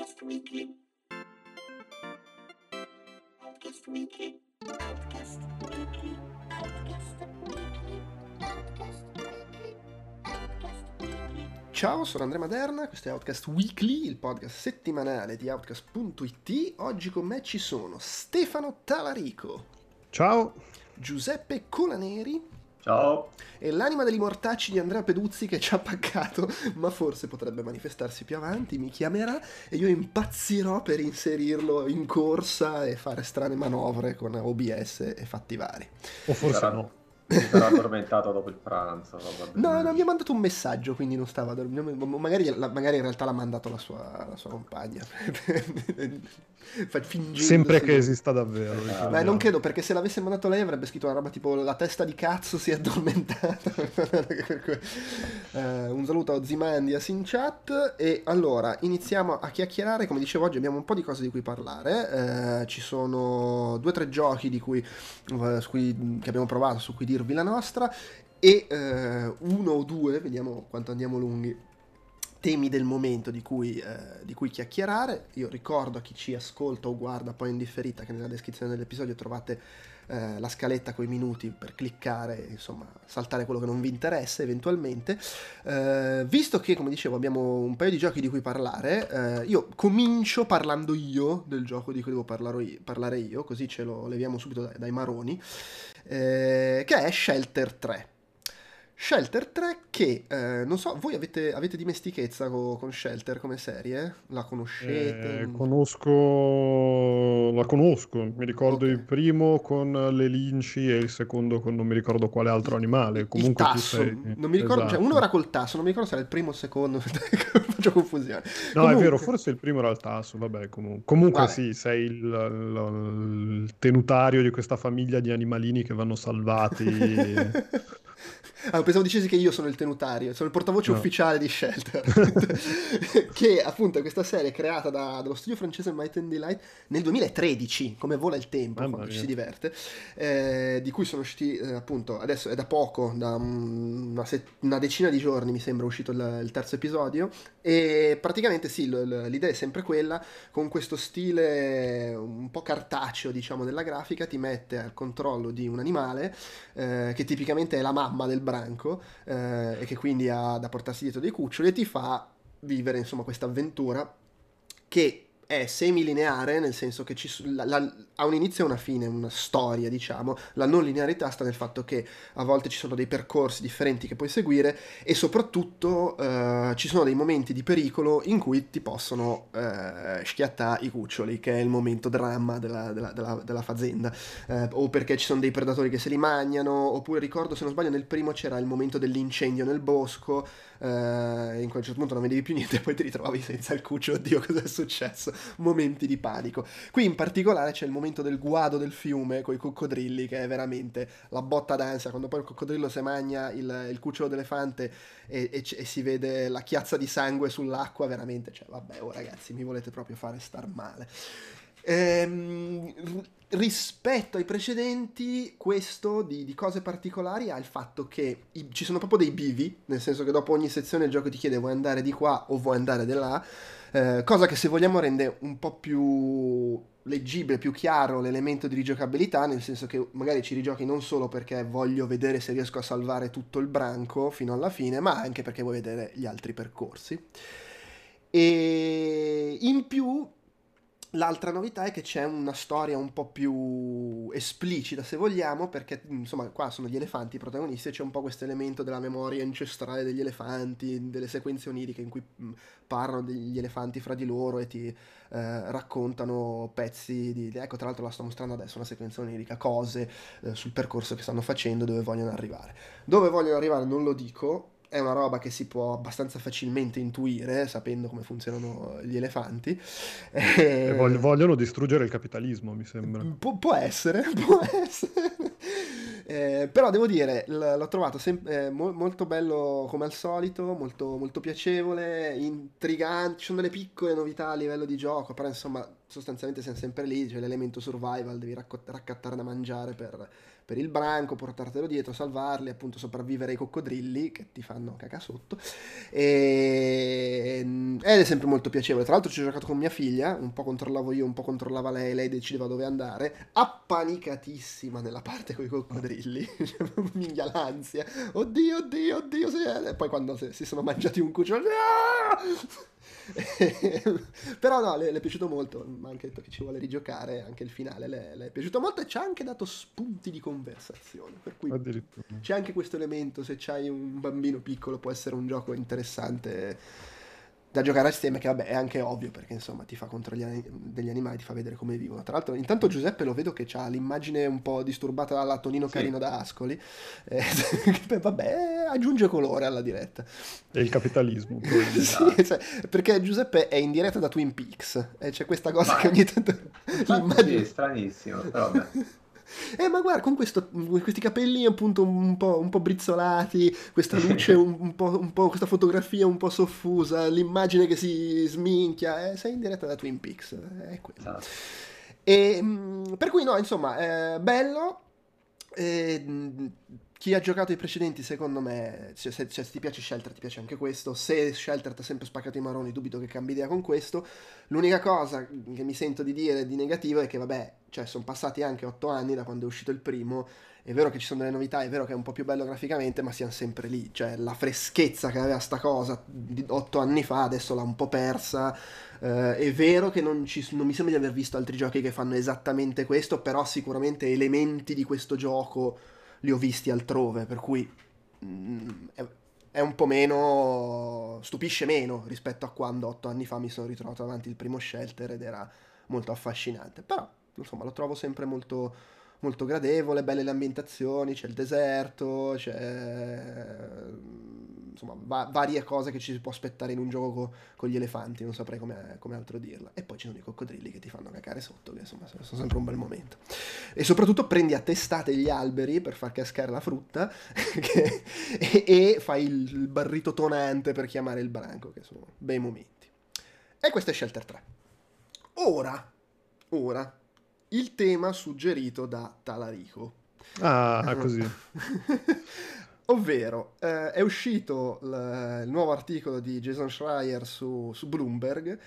Outcast Weekly. Outcast Weekly. Outcast Weekly. Outcast Weekly. Outcast Weekly. Outcast Weekly. Ciao, sono Andrea Maderna, questo è Outcast Weekly, il podcast settimanale di Outcast.it. Oggi con me ci sono Stefano Talarico, Ciao, Giuseppe Colaneri Ciao. e l'anima degli mortacci di Andrea Peduzzi che ci ha paccato, ma forse potrebbe manifestarsi più avanti, mi chiamerà e io impazzirò per inserirlo in corsa e fare strane manovre con OBS e fatti vari. o forse Sarà- no. Sarà addormentato dopo il pranzo. No, no, mi ha mandato un messaggio, quindi non stava dormendo. Magari, magari in realtà l'ha mandato la sua, la sua compagna. Sempre che esista davvero. Beh, ricordiamo. Beh, non credo, perché se l'avesse mandato lei avrebbe scritto una roba tipo la testa di cazzo si è addormentata. Eh, un saluto a Ozymandias in chat. E allora, iniziamo a chiacchierare. Come dicevo oggi abbiamo un po' di cose di cui parlare. Eh, ci sono due o tre giochi di cui, su cui- che abbiamo provato, su cui dirvi la nostra. E eh, uno o due, vediamo quanto andiamo lunghi temi del momento di cui, eh, di cui chiacchierare. Io ricordo a chi ci ascolta o guarda poi in differita che nella descrizione dell'episodio trovate eh, la scaletta con i minuti per cliccare, insomma, saltare quello che non vi interessa eventualmente. Eh, visto che, come dicevo, abbiamo un paio di giochi di cui parlare, eh, io comincio parlando io del gioco di cui devo parlare io, così ce lo leviamo subito dai, dai maroni, eh, che è Shelter 3. Shelter 3 che, eh, non so, voi avete, avete dimestichezza co- con Shelter come serie? La conoscete? Eh, conosco, la conosco, mi ricordo Ok. il primo con le linci e il secondo con non mi ricordo quale altro animale. Comunque il tasso, sei... non mi ricordo, cioè esatto. uno era col tasso, non mi ricordo se era il primo o il secondo, faccio confusione. No, Comunque- è vero, forse il primo era il tasso, vabbè, comunque. Comunque Vabbè. sì, sei il, il- il tenutario di questa famiglia di animalini che vanno salvati. Ah, pensavo dicessi che io sono il tenutario, sono il portavoce No. ufficiale di Shelter, che appunto è questa serie creata da- dallo studio francese Might and Delight nel 2013, come vola il tempo Mamma quando ci si diverte, eh, di cui sono usciti eh, appunto, adesso è da poco, da una, set- una decina di giorni mi sembra uscito il, il terzo episodio, e praticamente sì, l'idea è sempre quella, con questo stile un po' cartaceo diciamo della grafica, ti mette al controllo di un animale, eh, che tipicamente è la mamma del branco eh, e che quindi ha da portarsi dietro dei cuccioli e ti fa vivere insomma questa avventura che è semilineare nel senso che ci la- la- ha un inizio e una fine, una storia diciamo, la non linearità sta nel fatto che a volte ci sono dei percorsi differenti che puoi seguire e soprattutto eh, ci sono dei momenti di pericolo in cui ti possono eh, schiattare i cuccioli che è il momento dramma della, della- della- della fazienda. Eh, o perché ci sono dei predatori che se li mangiano, oppure ricordo se non sbaglio nel primo c'era il momento dell'incendio nel bosco, eh, in quel certo punto non vedevi più niente e poi ti ritrovavi senza il cucciolo, oddio cosa è successo, momenti di panico. Qui in particolare c'è il momento del guado del fiume con i coccodrilli che è veramente la botta d'ansia, quando poi il coccodrillo si mangia il, il cucciolo d'elefante e, e e si vede la chiazza di sangue sull'acqua, veramente, cioè vabbè, oh ragazzi, mi volete proprio fare star male. Ehm, rispetto ai precedenti, questo di, di cose particolari ha il fatto che i- ci sono proprio dei bivi, nel senso che dopo ogni sezione il gioco ti chiede vuoi andare di qua o vuoi andare di là, eh, cosa che se vogliamo rende un po' più leggibile, più chiaro l'elemento di rigiocabilità, nel senso che magari ci rigiochi non solo perché voglio vedere se riesco a salvare tutto il branco fino alla fine, ma anche perché vuoi vedere gli altri percorsi. E in più L'altra novità è che c'è una storia un po' più esplicita, se vogliamo, perché insomma qua sono gli elefanti i protagonisti e c'è un po' questo elemento della memoria ancestrale degli elefanti, delle sequenze oniriche in cui parlano degli elefanti fra di loro e ti eh, raccontano pezzi di... Ecco, tra l'altro la sto mostrando adesso, una sequenza onirica, cose eh, sul percorso che stanno facendo, dove vogliono arrivare. Dove vogliono arrivare non lo dico, è una roba che si può abbastanza facilmente intuire, sapendo come funzionano gli elefanti. E vog- vogliono distruggere il capitalismo, mi sembra. Pu- può essere, può essere. Eh, però devo dire, l- l'ho trovato sem- eh, mo- molto bello come al solito, molto, molto piacevole, intrigante, ci sono delle piccole novità a livello di gioco, però insomma sostanzialmente siamo sempre lì, c'è l'elemento survival, devi racco- raccattare da mangiare per, per il branco, portartelo dietro, salvarli, appunto sopravvivere ai coccodrilli che ti fanno caca sotto. E, ed è sempre molto piacevole. Tra l'altro ci ho giocato con mia figlia, un po' controllavo io, un po' controllava lei, lei decideva dove andare, appanicatissima nella parte con i coccodrilli, minchia l'ansia, oddio, oddio, oddio, e poi quando si si sono mangiati un cucciolo, "Ah!" però no, le, le è piaciuto molto, mi ha anche detto che ci vuole rigiocare, anche il finale le, le è piaciuto molto e ci ha anche dato spunti di conversazione, per cui c'è anche questo elemento, se c'hai un bambino piccolo può essere un gioco interessante da giocare assieme, che vabbè è anche ovvio perché insomma ti fa contro gli ani- degli animali, ti fa vedere come vivono. Tra l'altro intanto Giuseppe lo vedo che ha l'immagine un po' disturbata dalla Tonino Sì. Carino da Ascoli, eh, che vabbè aggiunge colore alla diretta. E il capitalismo. Sì, cioè, perché Giuseppe è in diretta da Twin Peaks e c'è questa cosa Ma- che ogni tanto l'immagine... sì, è stranissimo, però vabbè. Eh, ma guarda, con questo- con questi capelli appunto un po', un po' brizzolati, questa luce, un, un po', un po', questa fotografia un po' soffusa, l'immagine che si sminchia, eh, sei in diretta da Twin Peaks, eh, è quello. Esatto. E, mh, per cui no, insomma, eh, bello. E, mh, chi ha giocato i precedenti, secondo me, cioè, se, cioè, se ti piace Shelter, ti piace anche questo. Se Shelter ti ha sempre spaccato i maroni, dubito che cambi idea con questo. L'unica cosa che mi sento di dire di negativo è che, vabbè, cioè, sono passati anche otto anni da quando è uscito il primo. È vero che ci sono delle novità, è vero che è un po' più bello graficamente, ma siamo sempre lì. Cioè, la freschezza che aveva sta cosa di otto anni fa, adesso l'ha un po' persa. Eh, è vero che non, ci- non mi sembra di aver visto altri giochi che fanno esattamente questo, però sicuramente elementi di questo gioco li ho visti altrove, per cui mm, è, è un po' meno, stupisce meno rispetto a quando otto anni fa mi sono ritrovato davanti il primo Shelter ed era molto affascinante. Però, insomma, lo trovo sempre molto, molto gradevole, belle le ambientazioni, c'è il deserto, c'è insomma va- varie cose che ci si può aspettare in un gioco co- con gli elefanti, non saprei come, altro dirla. E poi ci sono i coccodrilli che ti fanno cacare sotto, che insomma sono sempre un bel momento. E soprattutto prendi a testate gli alberi per far cascare la frutta che- e, e fai il barrito tonante per chiamare il branco, che sono bei momenti. E questo è Shelter 3. Ora, ora, il tema suggerito da Talarico. Ah, così. Ovvero, eh, è uscito l- il nuovo articolo di Jason Schreier su, su Bloomberg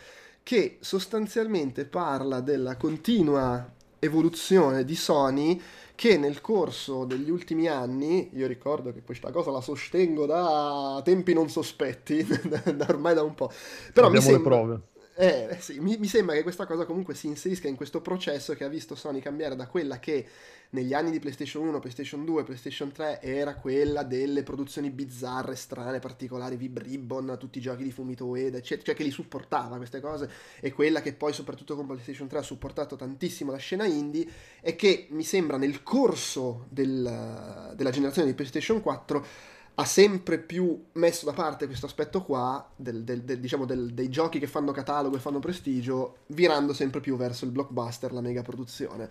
che sostanzialmente parla della continua evoluzione di Sony che nel corso degli ultimi anni, io ricordo che questa cosa la sostengo da tempi non sospetti, da, ormai da un po', però mi Abbiamo le sembra... prove. Eh, sì, mi, mi sembra che questa cosa comunque si inserisca in questo processo che ha visto Sony cambiare da quella che negli anni di PlayStation 1, PlayStation 2, PlayStation 3 era quella delle produzioni bizzarre, strane, particolari, Vib Ribbon, tutti i giochi di Fumito Ueda, eccetera, cioè che li supportava queste cose, e quella che poi soprattutto con PlayStation 3 ha supportato tantissimo la scena indie e che mi sembra nel corso del- della generazione di PlayStation 4 ha sempre più messo da parte questo aspetto qua, del- del- del- diciamo dei giochi che fanno catalogo e fanno prestigio, virando sempre più verso il blockbuster, la mega produzione.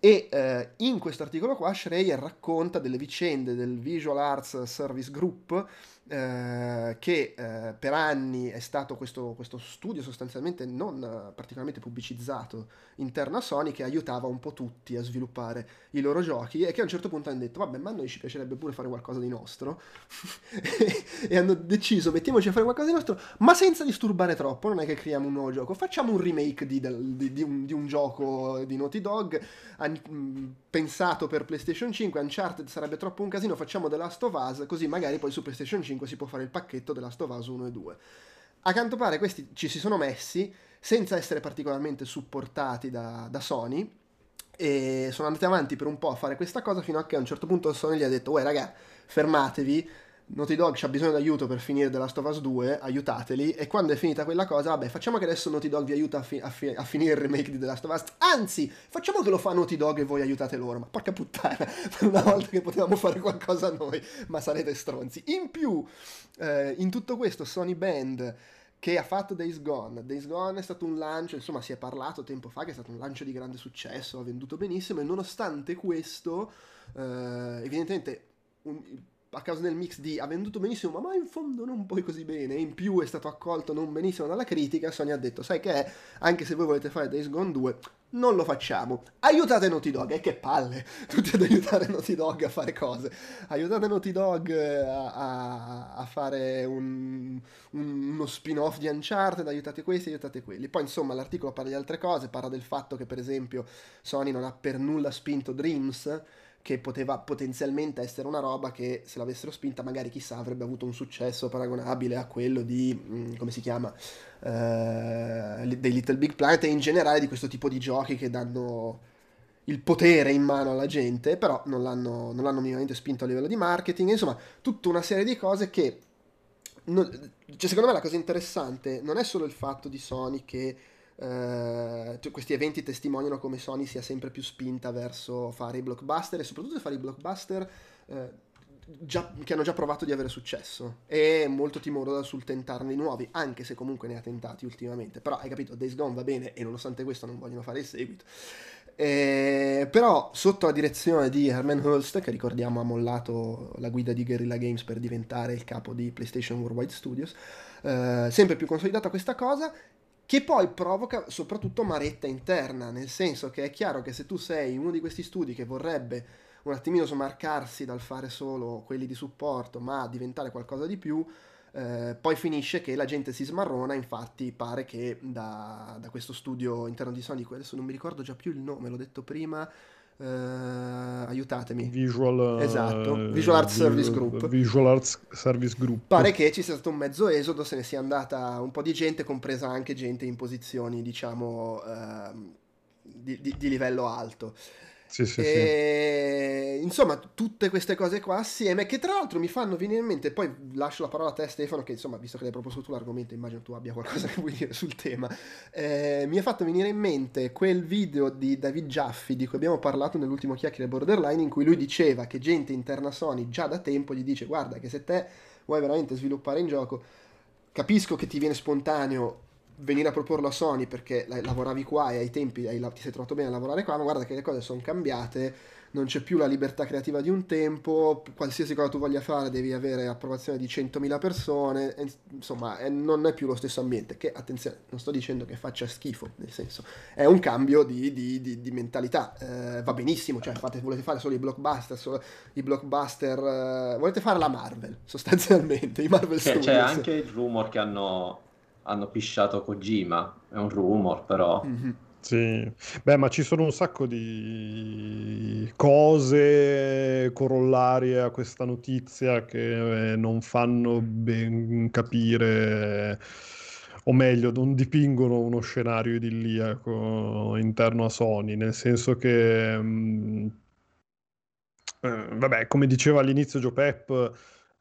E eh, in questo articolo qua Schreier racconta delle vicende del Visual Arts Service Group, eh, che eh, per anni è stato questo, questo studio sostanzialmente non eh, particolarmente pubblicizzato interno a Sony che aiutava un po' tutti a sviluppare i loro giochi e che a un certo punto hanno detto vabbè ma a noi ci piacerebbe pure fare qualcosa di nostro. E hanno deciso mettiamoci a fare qualcosa di nostro ma senza disturbare troppo non è che creiamo un nuovo gioco. Facciamo un remake di, di- di un, di un gioco di Naughty Dog an- mh, pensato per PlayStation 5 Uncharted sarebbe troppo un casino facciamo The Last of Us così magari poi su PlayStation 5 si può fare il pacchetto of Us 1 e 2 a quanto pare questi ci si sono messi senza essere particolarmente supportati da, da Sony e sono andati avanti per un po' a fare questa cosa fino a che a un certo punto Sony gli ha detto uè raga fermatevi Naughty Dog c'ha bisogno d'aiuto per finire The Last of Us 2 aiutateli e quando è finita quella cosa vabbè facciamo che adesso Naughty Dog vi aiuta a, fi- a fi- a finire il remake di The Last of Us anzi facciamo che lo fa Naughty Dog e voi aiutate loro ma porca puttana per una volta che potevamo fare qualcosa noi ma sarete stronzi in più eh, in tutto questo Sony Band che ha fatto Days Gone. Days Gone è stato un lancio, insomma si è parlato tempo fa che è stato un lancio di grande successo, ha venduto benissimo e nonostante questo, eh, evidentemente un- a causa del mix di ha venduto benissimo, ma in fondo non poi così bene, in più è stato accolto non benissimo dalla critica, Sony ha detto, sai che è, anche se voi volete fare Days Gone 2, non lo facciamo. Aiutate Naughty Dog, e che palle, tutti ad aiutare Naughty Dog a fare cose. Aiutate Naughty Dog eh, a, a- a fare un- un- uno spin-off di Uncharted, aiutate questi, aiutate quelli. Poi insomma l'articolo parla di altre cose, parla del fatto che per esempio Sony non ha per nulla spinto Dreams, che poteva potenzialmente essere una roba che se l'avessero spinta magari chissà avrebbe avuto un successo paragonabile a quello di, mm, come si chiama, Eh, dei Little Big Planet e in generale di questo tipo di giochi che danno il potere in mano alla gente, però non l'hanno, non l'hanno minimamente spinto a livello di marketing, insomma tutta una serie di cose che... non- cioè, secondo me la cosa interessante non è solo il fatto di Sony che eh, questi eventi testimoniano come Sony sia sempre più spinta verso fare i blockbuster e soprattutto fare i blockbuster eh, già- che hanno già provato di avere successo e molto timorosa sul tentarne nuovi, anche se comunque ne ha tentati ultimamente. Però hai capito, Days Gone va bene e nonostante questo non vogliono fare il seguito. Eh, però sotto la direzione di Herman Hulst, che ricordiamo ha mollato la guida di Guerrilla Games per diventare il capo di PlayStation Worldwide Studios, eh, sempre più consolidata questa cosa, che poi provoca soprattutto maretta interna, nel senso che è chiaro che se tu sei uno di questi studi che vorrebbe un attimino smarcarsi dal fare solo quelli di supporto, ma diventare qualcosa di più, eh, poi finisce che la gente si smarrona, infatti pare che da, da questo studio interno di Sony, adesso non mi ricordo già più il nome, l'ho detto prima, eh, aiutatemi. Visual, eh, Esatto, Visual Arts Service Group. Visual Arts Service Group. Pare che ci sia stato un mezzo esodo, se ne sia andata un po' di gente, compresa anche gente in posizioni, diciamo, ehm, di, di- di livello alto. Sì, sì, sì. E, Insomma, tutte queste cose qua assieme, che tra l'altro mi fanno venire in mente, poi lascio la parola a te Stefano, che insomma, visto che l'hai proposto tu l'argomento, immagino tu abbia qualcosa che vuoi dire sul tema. Eh, mi ha fatto venire in mente quel video di David Jaffe di cui abbiamo parlato nell'ultimo chiacchiere borderline, in cui lui diceva che gente interna Sony già da tempo gli dice guarda che se te vuoi veramente sviluppare in gioco, capisco che ti viene spontaneo venire a proporlo a Sony perché la- lavoravi qua e ai tempi hai ti sei trovato bene a lavorare qua, ma guarda che le cose sono cambiate, non c'è più la libertà creativa di un tempo, qualsiasi cosa tu voglia fare devi avere approvazione di 100.000 persone, e, insomma e non è più lo stesso ambiente, che attenzione, non sto dicendo che faccia schifo, nel senso è un cambio di, di- di- di mentalità, Eh, va benissimo, cioè fate- volete fare solo i blockbuster, solo i blockbuster, eh, volete fare la Marvel sostanzialmente, i Marvel Studios. c'è anche il rumor che hanno, hanno pisciato Kojima, è un rumor però. Mhm. Sì, beh, ma ci sono un sacco di cose corollarie a questa notizia che eh, non fanno ben capire, o meglio, non dipingono uno scenario idilliaco interno a Sony, nel senso che, mm, eh, vabbè, come diceva all'inizio Joe Pep,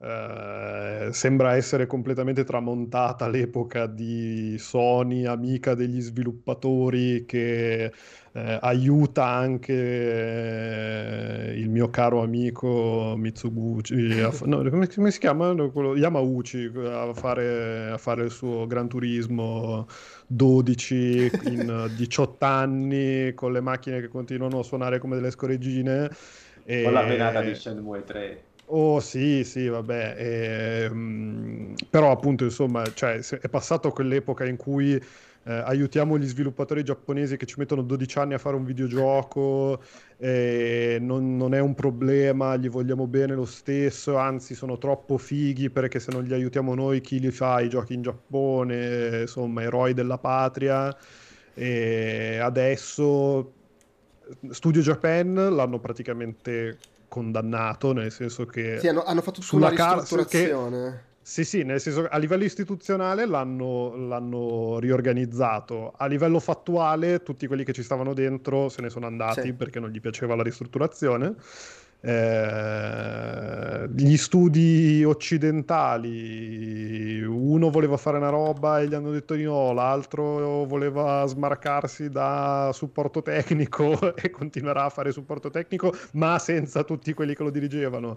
eh, sembra essere completamente tramontata l'epoca di Sony, amica degli sviluppatori, che eh, aiuta anche eh, il mio caro amico Mitsuguchi, a no, come, come si chiama? Quello- Yamauchi a fare, a fare il suo Gran Turismo 12 in 18 anni con le macchine che continuano a suonare come delle scoreggine. E... Con la venata di Shenmue 3. Oh sì, sì, vabbè, ehm, però appunto insomma, cioè, è passato quell'epoca in cui eh, aiutiamo gli sviluppatori giapponesi che ci mettono 12 anni a fare un videogioco, e non, non è un problema, gli vogliamo bene lo stesso, anzi sono troppo fighi perché se non li aiutiamo noi chi li fa i giochi in Giappone, insomma, eroi della patria. E adesso Studio Japan l'hanno praticamente condannato, nel senso che Sì, hanno, hanno fatto sulla una car- ristrutturazione. sì, sì, nel senso che a livello istituzionale l'hanno, l'hanno riorganizzato. A livello fattuale, tutti quelli che ci stavano dentro se ne sono andati Sì. perché non gli piaceva la ristrutturazione. Eh, gli studi occidentali, uno voleva fare una roba e gli hanno detto di no, l'altro voleva smarcarsi da supporto tecnico e continuerà a fare supporto tecnico, ma senza tutti quelli che lo dirigevano.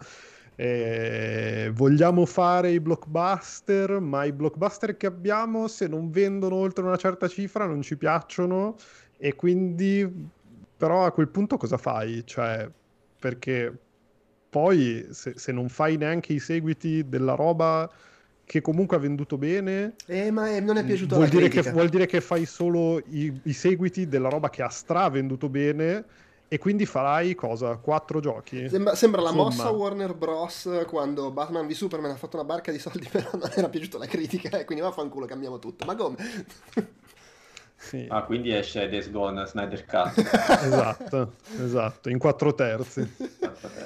Eh, vogliamo fare i blockbuster, ma i blockbuster che abbiamo, se non vendono oltre una certa cifra, non ci piacciono. E quindi, però, a quel punto cosa fai? Cioè, perché poi se, se non fai neanche i seguiti della roba che comunque ha venduto bene, Eh, ma eh, non è piaciuto vuol dire, che, vuol dire che fai solo i, i seguiti della roba che ha stra venduto bene e quindi farai cosa? Quattro giochi? Sembra, sembra la mossa Warner Bros. quando Batman v Superman ha fatto una barca di soldi, però non era piaciuta la critica, e quindi vaffanculo, cambiamo tutto. Ma come? Sì, Ah, quindi esce Days Gone Snyder Cut. esatto, esatto, in quattro terzi.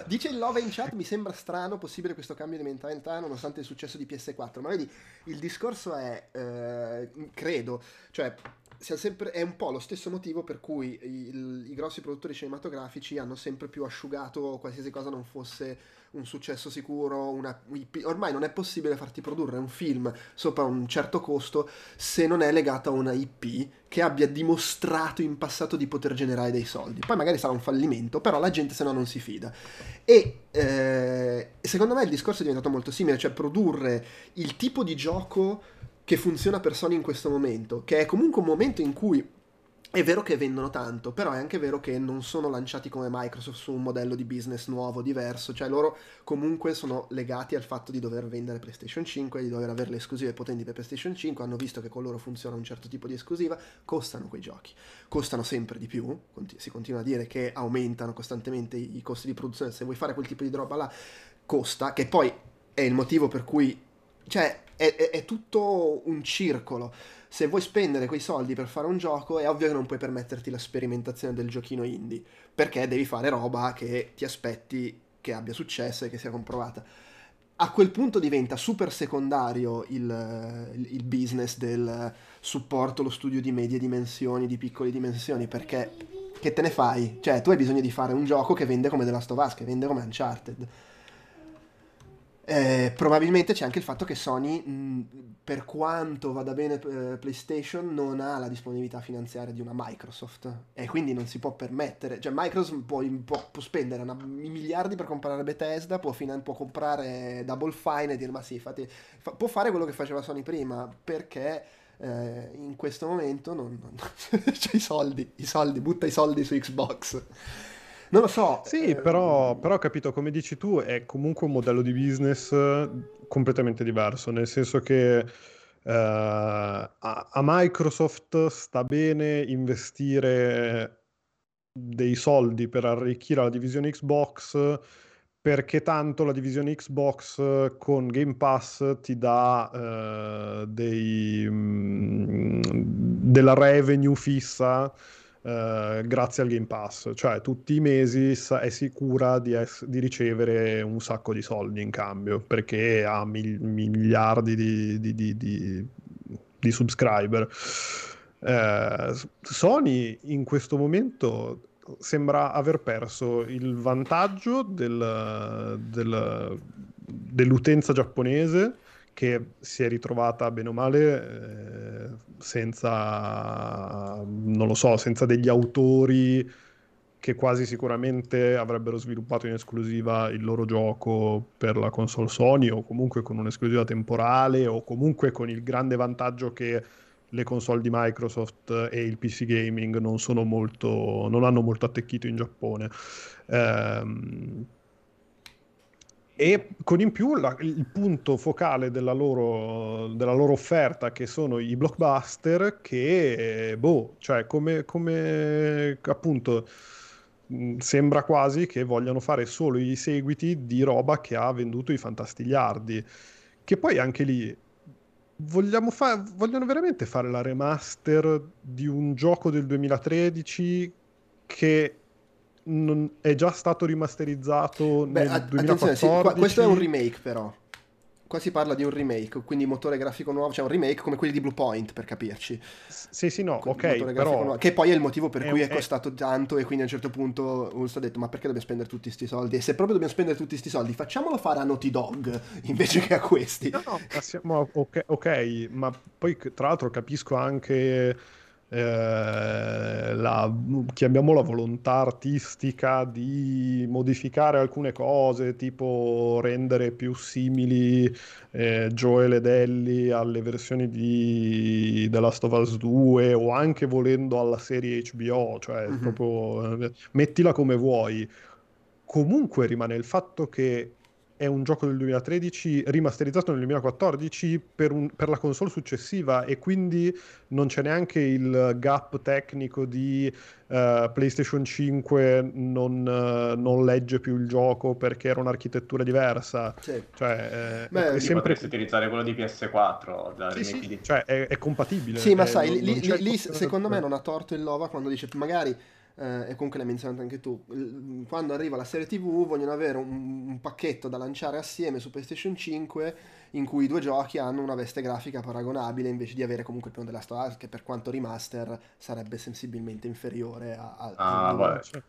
Dice il Love in chat, mi sembra strano possibile questo cambio di mentalità nonostante il successo di PS4. Ma vedi, il discorso è, eh, credo, cioè sempre- è un po' lo stesso motivo per cui il- i grossi produttori cinematografici hanno sempre più asciugato qualsiasi cosa non fosse un successo sicuro, una. Ormai non è possibile farti produrre un film sopra un certo costo se non è legato a una IP che abbia dimostrato in passato di poter generare dei soldi. Poi magari sarà un fallimento, però la gente se no non si fida. E eh, secondo me il discorso è diventato molto simile, cioè produrre il tipo di gioco che funziona per Sony in questo momento, che è comunque un momento in cui è vero che vendono tanto, però è anche vero che non sono lanciati come Microsoft su un modello di business nuovo, diverso, cioè loro comunque sono legati al fatto di dover vendere PlayStation 5, di dover avere le esclusive potenti per PlayStation 5, hanno visto che con loro funziona un certo tipo di esclusiva, costano quei giochi, costano sempre di più, si continua a dire che aumentano costantemente i costi di produzione, se vuoi fare quel tipo di roba là, costa, che poi è il motivo per cui, cioè, è, è- è tutto un circolo. Se vuoi spendere quei soldi per fare un gioco, è ovvio che non puoi permetterti la sperimentazione del giochino indie, perché devi fare roba che ti aspetti che abbia successo e che sia comprovata. A quel punto diventa super secondario il, il business del supporto, lo studio di medie dimensioni, di piccole dimensioni, perché che te ne fai? Cioè, tu hai bisogno di fare un gioco che vende come The Last of Us, che vende come Uncharted. Eh, probabilmente c'è anche il fatto che Sony, mh, per quanto vada bene eh, PlayStation, non ha la disponibilità finanziaria di una Microsoft e quindi non si può permettere. Cioè, Microsoft può, può- può spendere una- miliardi per comprare Bethesda, può, finan- può comprare Double Fine e dire: Ma sì, fate- fa- può fare quello che faceva Sony prima perché. eh, in questo momento non, non- c'è i soldi, i soldi, butta i soldi su Xbox. Non lo so. Sì, eh, però, però capito, come dici tu, è comunque un modello di business eh, completamente diverso, nel senso che eh, a, a Microsoft sta bene investire dei soldi per arricchire la divisione Xbox perché tanto la divisione Xbox eh, con Game Pass ti dà eh, dei, mm, della revenue fissa eh, grazie al Game Pass, cioè tutti i mesi è sicura di, ess- di ricevere un sacco di soldi in cambio perché ha mil- miliardi di, di- di- di- di subscriber. Eh, Sony in questo momento sembra aver perso il vantaggio del- del- dell'utenza giapponese che si è ritrovata bene o male eh, senza, non lo so, senza degli autori che quasi sicuramente avrebbero sviluppato in esclusiva il loro gioco per la console Sony o comunque con un'esclusiva temporale o comunque con il grande vantaggio che le console di Microsoft e il PC gaming non molto, non hanno molto attecchito in Giappone. Ehm, e con in più la- il punto focale della loro, della loro offerta, che sono i blockbuster, che, boh, cioè come, come appunto mh, sembra quasi che vogliano fare solo i seguiti di roba che ha venduto i fantastigliardi. Che poi anche lì vogliamo fa- vogliono veramente fare la remaster di un gioco del 2013 che non è già stato rimasterizzato Beh, nel a- attenzione, sì, 2014. qua- questo è un remake però. Qua si parla di un remake, quindi motore grafico nuovo, cioè un remake come quelli di Bluepoint per capirci. S- Sì, sì, no, Con ok, però nuovo, Che poi è il motivo per è cui è è- costato tanto e quindi a un certo punto Ulst ha detto ma perché dobbiamo spendere tutti questi soldi? E se proprio dobbiamo spendere tutti questi soldi facciamolo fare a Naughty Dog invece che a questi. No, no, ma siamo- ok, ok, ma poi tra l'altro capisco anche eh, la, chiamiamola volontà artistica di modificare alcune cose, tipo rendere più simili eh, Joel ed Ellie alle versioni di The Last of Us 2 o anche volendo alla serie HBO, cioè Mhm. proprio eh, mettila come vuoi. comunque rimane il fatto che è un gioco del 2013 rimasterizzato nel 2014 per, un- per la console successiva e quindi non c'è neanche il gap tecnico di eh, PlayStation 5 non, eh, non legge più il gioco perché era un'architettura diversa. Sì. Cioè, eh, Beh, è sempre... potresti utilizzare quello di PS4 da Sì, sì, cioè, è, è compatibile. Sì, ma eh, sai, lì, lì- lì, secondo me non ha torto il Lova quando dice magari, eh, e comunque l'hai menzionato anche tu, l- quando arriva la serie TV vogliono avere un, un pacchetto da lanciare assieme su PlayStation 5 in cui i due giochi hanno una veste grafica paragonabile invece di avere comunque il piano della storia che per quanto remaster sarebbe sensibilmente inferiore a... a- Ah, al- vabbè. Cioè,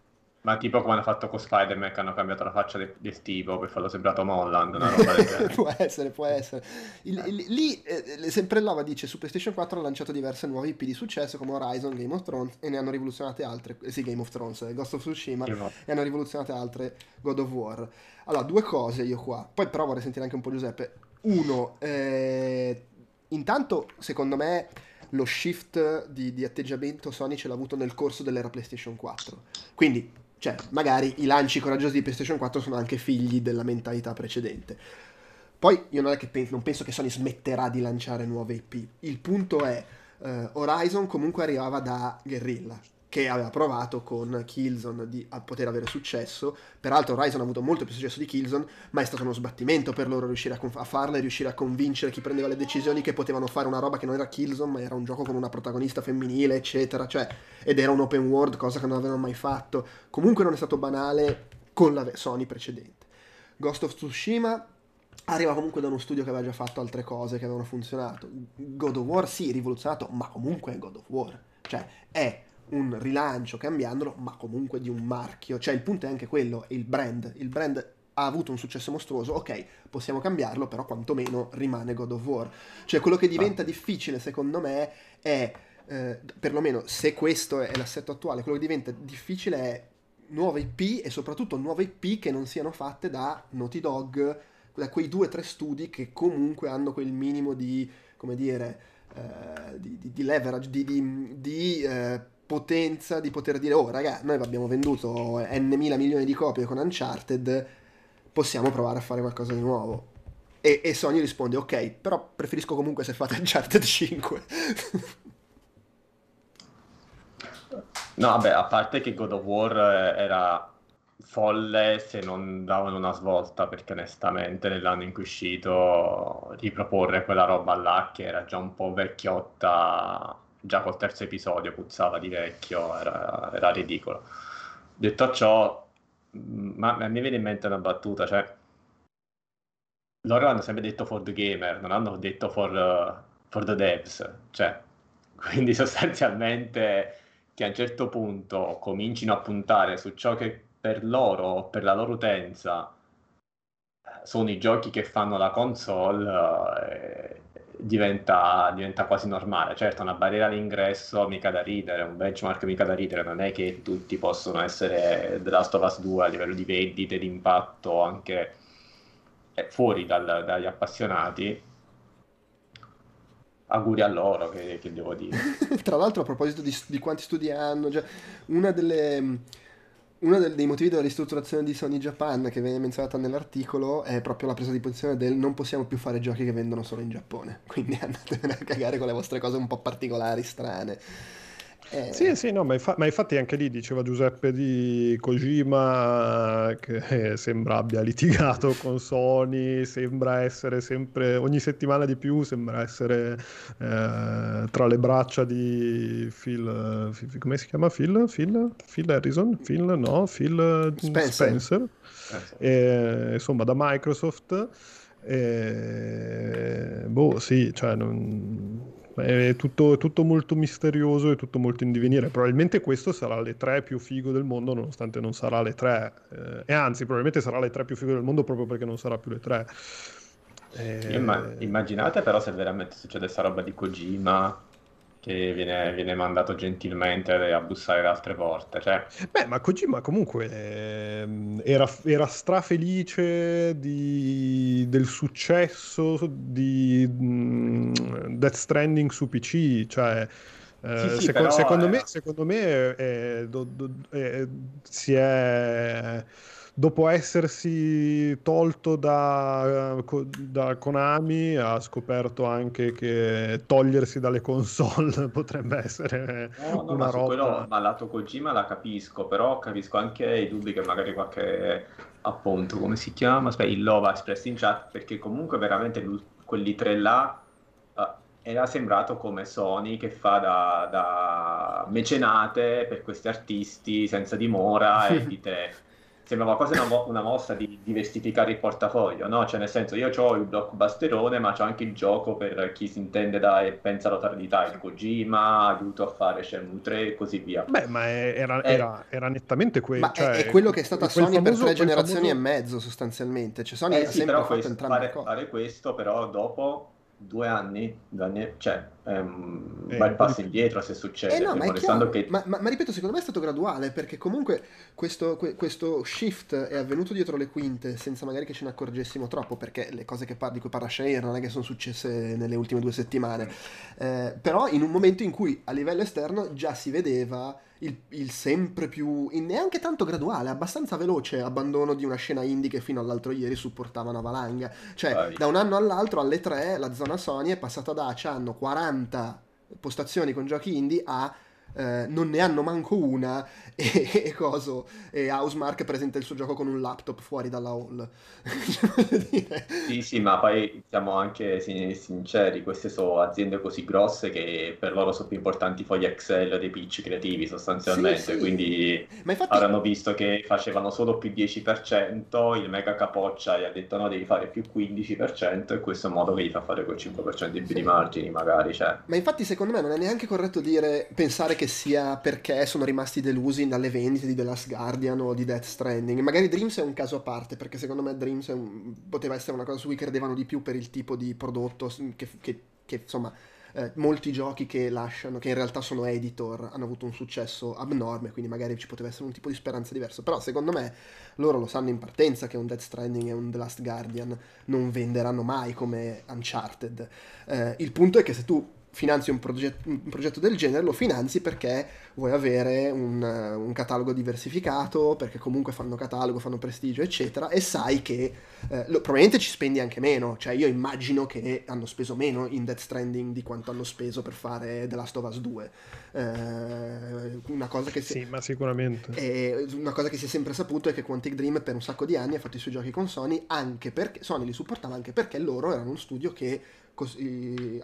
Ma tipo come hanno fatto con Spider-Man che hanno cambiato la faccia di Steve per farlo sembrato Molland, una roba del genere. può essere, può essere. Il- il- lì, eh, sempre Lava dice, su PlayStation 4 ha lanciato diverse nuove IP di successo come Horizon, Game of Thrones e ne hanno rivoluzionate altre, eh, sì, Game of Thrones, eh, Ghost of Tsushima, Io- e hanno rivoluzionate altre God of War. Allora, due cose io qua, poi però vorrei sentire anche un po' Giuseppe. Uno, eh, intanto secondo me lo shift di, di atteggiamento Sony ce l'ha avuto nel corso dell'era PlayStation 4. Quindi, cioè, magari i lanci coraggiosi di PlayStation 4 sono anche figli della mentalità precedente. Poi io non è che pen- non penso che Sony smetterà di lanciare nuove IP. Il punto è, eh, Horizon comunque arrivava da Guerrilla, che aveva provato con Killzone di, a poter avere successo. Peraltro Horizon ha avuto molto più successo di Killzone, ma è stato uno sbattimento per loro riuscire a, conf- a farla e riuscire a convincere chi prendeva le decisioni che potevano fare una roba che non era Killzone, ma era un gioco con una protagonista femminile, eccetera. Cioè, ed era un open world, cosa che non avevano mai fatto. Comunque non è stato banale con la Sony precedente. Ghost of Tsushima arriva comunque da uno studio che aveva già fatto altre cose che avevano funzionato. God of War sì, rivoluzionato, ma comunque è God of War. Cioè, è un rilancio cambiandolo, ma comunque di un marchio. Cioè, il punto è anche quello, il brand. Il brand ha avuto un successo mostruoso, ok, possiamo cambiarlo, però quantomeno rimane God of War. Cioè, quello che diventa difficile, secondo me, è, eh, perlomeno se questo è l'assetto attuale, quello che diventa difficile è nuove IP e soprattutto nuove IP che non siano fatte da Naughty Dog, da quei due o tre studi che comunque hanno quel minimo di, come dire, eh, di, di- di leverage, di, di- di, eh, potenza, di poter dire, oh raga, noi abbiamo venduto n mila milioni di copie con Uncharted, possiamo provare a fare qualcosa di nuovo. E, e Sony risponde, ok, però preferisco comunque se fate Uncharted 5. No, vabbè, a parte che God of War eh, era folle se non davano una svolta, perché onestamente nell'anno in cui è uscito riproporre quella roba là che era già un po' vecchiotta, già col terzo episodio puzzava di vecchio, era, era ridicolo. Detto ciò, ma a me viene in mente una battuta, cioè loro hanno sempre detto for the gamer, non hanno detto for, uh, for the devs, cioè, quindi sostanzialmente che a un certo punto comincino a puntare su ciò che per loro per la loro utenza sono i giochi che fanno la console, eh, diventa, diventa quasi normale. Certo, una barriera all'ingresso mica da ridere, un benchmark mica da ridere, non è che tutti possono essere The Last of Us 2 a livello di vendite, di impatto anche eh, fuori dal- dagli appassionati. Auguri a loro, che, che devo dire. Tra l'altro, a proposito di, di quanti studi hanno, già, una delle, uno dei motivi della ristrutturazione di Sony Japan che viene menzionata nell'articolo è proprio la presa di posizione del non possiamo più fare giochi che vendono solo in Giappone. Quindi andatevene a cagare con le vostre cose un po' particolari, strane. Eh, Sì, sì, no, ma, infa- ma infatti anche lì diceva Giuseppe di Kojima che sembra abbia litigato con Sony, sembra essere sempre, ogni settimana di più, sembra essere eh, tra le braccia di Phil, Phil- come si chiama Phil? Phil? Phil Harrison? Phil? No, Phil Spencer. Spencer. Eh, insomma da Microsoft e, boh sì cioè non- è tutto, tutto molto misterioso e tutto molto in divenire. Probabilmente questo sarà le tre più figo del mondo nonostante non sarà le tre eh, e anzi probabilmente sarà le tre più figo del mondo proprio perché non sarà più le tre. Eh, Imma- immaginate però se veramente succede sta roba di Kojima che viene, viene mandato gentilmente a bussare da altre porte. Cioè, Beh, ma Kojima comunque ehm, era, era strafelice di- del successo di mm, Death Stranding su PC, cioè Eh, Sì, sì, seco- però secondo, me, era- secondo me eh, do- do- eh, si è dopo essersi tolto da, eh, da Konami ha scoperto anche che togliersi dalle console potrebbe essere No, no, una ma su roba quello, ma lato Kojima la capisco, però capisco anche i dubbi che magari qualche, appunto, come si chiama? Aspetta, il Lova espresso in chat, perché comunque veramente quelli tre là eh, era sembrato come Sony che fa da, da mecenate per questi artisti senza dimora e dite... Sembrava quasi una, mo- una mossa di diversificare il portafoglio, no? Cioè, nel senso, io ho il blockbusterone, ma c'ho anche il gioco per chi si intende da e pensa alla tardità, il Kojima, aiuto a fare Shenmue 3 e così via. Beh, ma è- era, Eh. era- era nettamente quello. Ma è- è, quello che è stata Sony per famoso- tre quel generazioni famoso- e mezzo sostanzialmente. Cioè Sony Eh ha sì, sempre però fatto questo- fare, fare questo però dopo due anni, due anni cioè è un Eh, bel passo di- indietro se succede, Eh no, ma chiaro, che ma, ma- ma ripeto, secondo me è stato graduale perché comunque questo, que- questo shift è avvenuto dietro le quinte senza magari che ce ne accorgessimo troppo perché le cose che par- di cui parla Shanahan non è che sono successe nelle ultime due settimane, Eh, però in un momento in cui a livello esterno già si vedeva il, il sempre più, neanche tanto graduale, abbastanza veloce abbandono di una scena indie che fino all'altro ieri supportava una valanga. Cioè, Vai. da un anno all'altro, alle 3, la zona Sony è passata da hanno 40 postazioni con giochi indie a eh, non ne hanno manco una e, e coso e Housemark presenta il suo gioco con un laptop fuori dalla hall Cioè, Sì, sì, ma poi siamo anche sin- sinceri, queste sono aziende così grosse che per loro sono più importanti fogli Excel dei pitch creativi sostanzialmente, Sì, sì. quindi infatti avranno visto che facevano solo più 10%, il mega capoccia gli ha detto no, devi fare più 15% e questo è un modo che gli fa fare quel 5% in più di Sì. margini magari, cioè. Ma infatti secondo me non è neanche corretto dire, pensare che sia perché sono rimasti delusi dalle vendite di The Last Guardian o di Death Stranding. Magari Dreams è un caso a parte, perché secondo me Dreams un- poteva essere una cosa su cui credevano di più per il tipo di prodotto che, che- che, insomma eh, molti giochi che lasciano, che in realtà sono editor, hanno avuto un successo abnorme, quindi magari ci poteva essere un tipo di speranza diverso. Però secondo me loro lo sanno in partenza che un Death Stranding e un The Last Guardian non venderanno mai come Uncharted. Eh, il punto è che se tu finanzi un, proget- un progetto del genere, lo finanzi perché vuoi avere un, eh, un catalogo diversificato, perché comunque fanno catalogo, fanno prestigio, eccetera, e sai che eh, lo- probabilmente ci spendi anche meno. Cioè, io immagino che hanno speso meno in Death Stranding di quanto hanno speso per fare The Last of Us 2. Eh, una cosa che si- Sì, ma sicuramente. e una cosa che si è sempre saputo è che Quantic Dream per un sacco di anni ha fatto i suoi giochi con Sony anche perché Sony li supportava anche perché loro erano uno studio che così,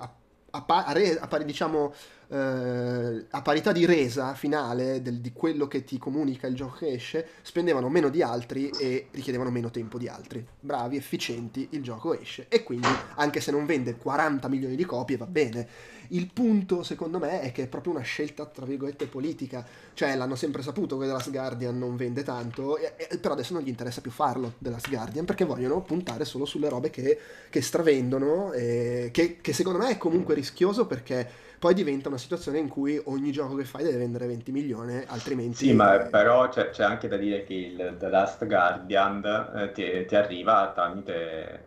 a, a pa- a re- a pari, diciamo, eh, a parità di resa finale del- di quello che ti comunica il gioco che esce, spendevano meno di altri e richiedevano meno tempo di altri. Bravi, efficienti, il gioco esce e quindi anche se non vende 40 milioni di copie va bene. Il punto, secondo me, è che è proprio una scelta, tra virgolette, politica. Cioè, l'hanno sempre saputo che The Last Guardian non vende tanto, e- e- però adesso non gli interessa più farlo, The Last Guardian, perché vogliono puntare solo sulle robe che, che stravendono, e che, che secondo me è comunque rischioso perché poi diventa una situazione in cui ogni gioco che fai deve vendere 20 milioni, altrimenti... Sì, ma però c'è, c'è anche da dire che il The Last Guardian eh, ti, ti arriva tramite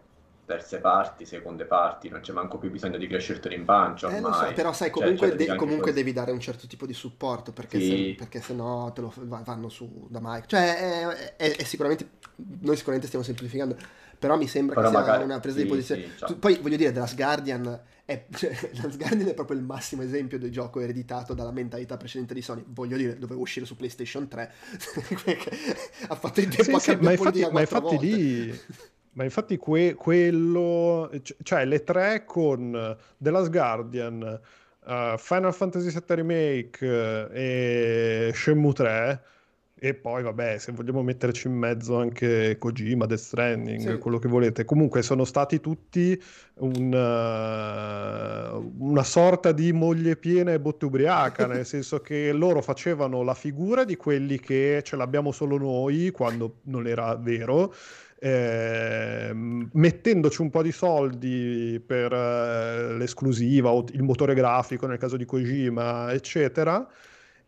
terze parti, seconde parti, non c'è manco più bisogno di crescerti in pancia Eh, ormai. so, però sai, Cioè, comunque, da de- comunque devi dare un certo tipo di supporto perché, Sì. se, perché se no te lo va- vanno su da Mike. Cioè, è, è- è sicuramente, noi sicuramente stiamo semplificando, però mi sembra Però che sia magari- una presa di sì, posizione. sì, cioè. Tu- poi voglio dire, The Last Guardian è, cioè, Last Guardian è proprio il massimo esempio del gioco ereditato dalla mentalità precedente di Sony. Voglio dire, doveva uscire su PlayStation 3, perché ha fatto in tempo Sì, a sì, ma infatti, ma infatti lì, ma infatti que- quello, cioè le tre con The Last Guardian, eh, Final Fantasy VII Remake eh, e Shenmue 3, e poi vabbè, se vogliamo metterci in mezzo anche Kojima, Death Stranding, Sì. quello che volete, comunque sono stati tutti un, eh, una sorta di moglie piena e botte ubriaca, nel senso che loro facevano la figura di quelli che ce l'abbiamo solo noi, quando non era vero, ehm, mettendoci un po' di soldi per eh, l'esclusiva o il motore grafico nel caso di Kojima, eccetera.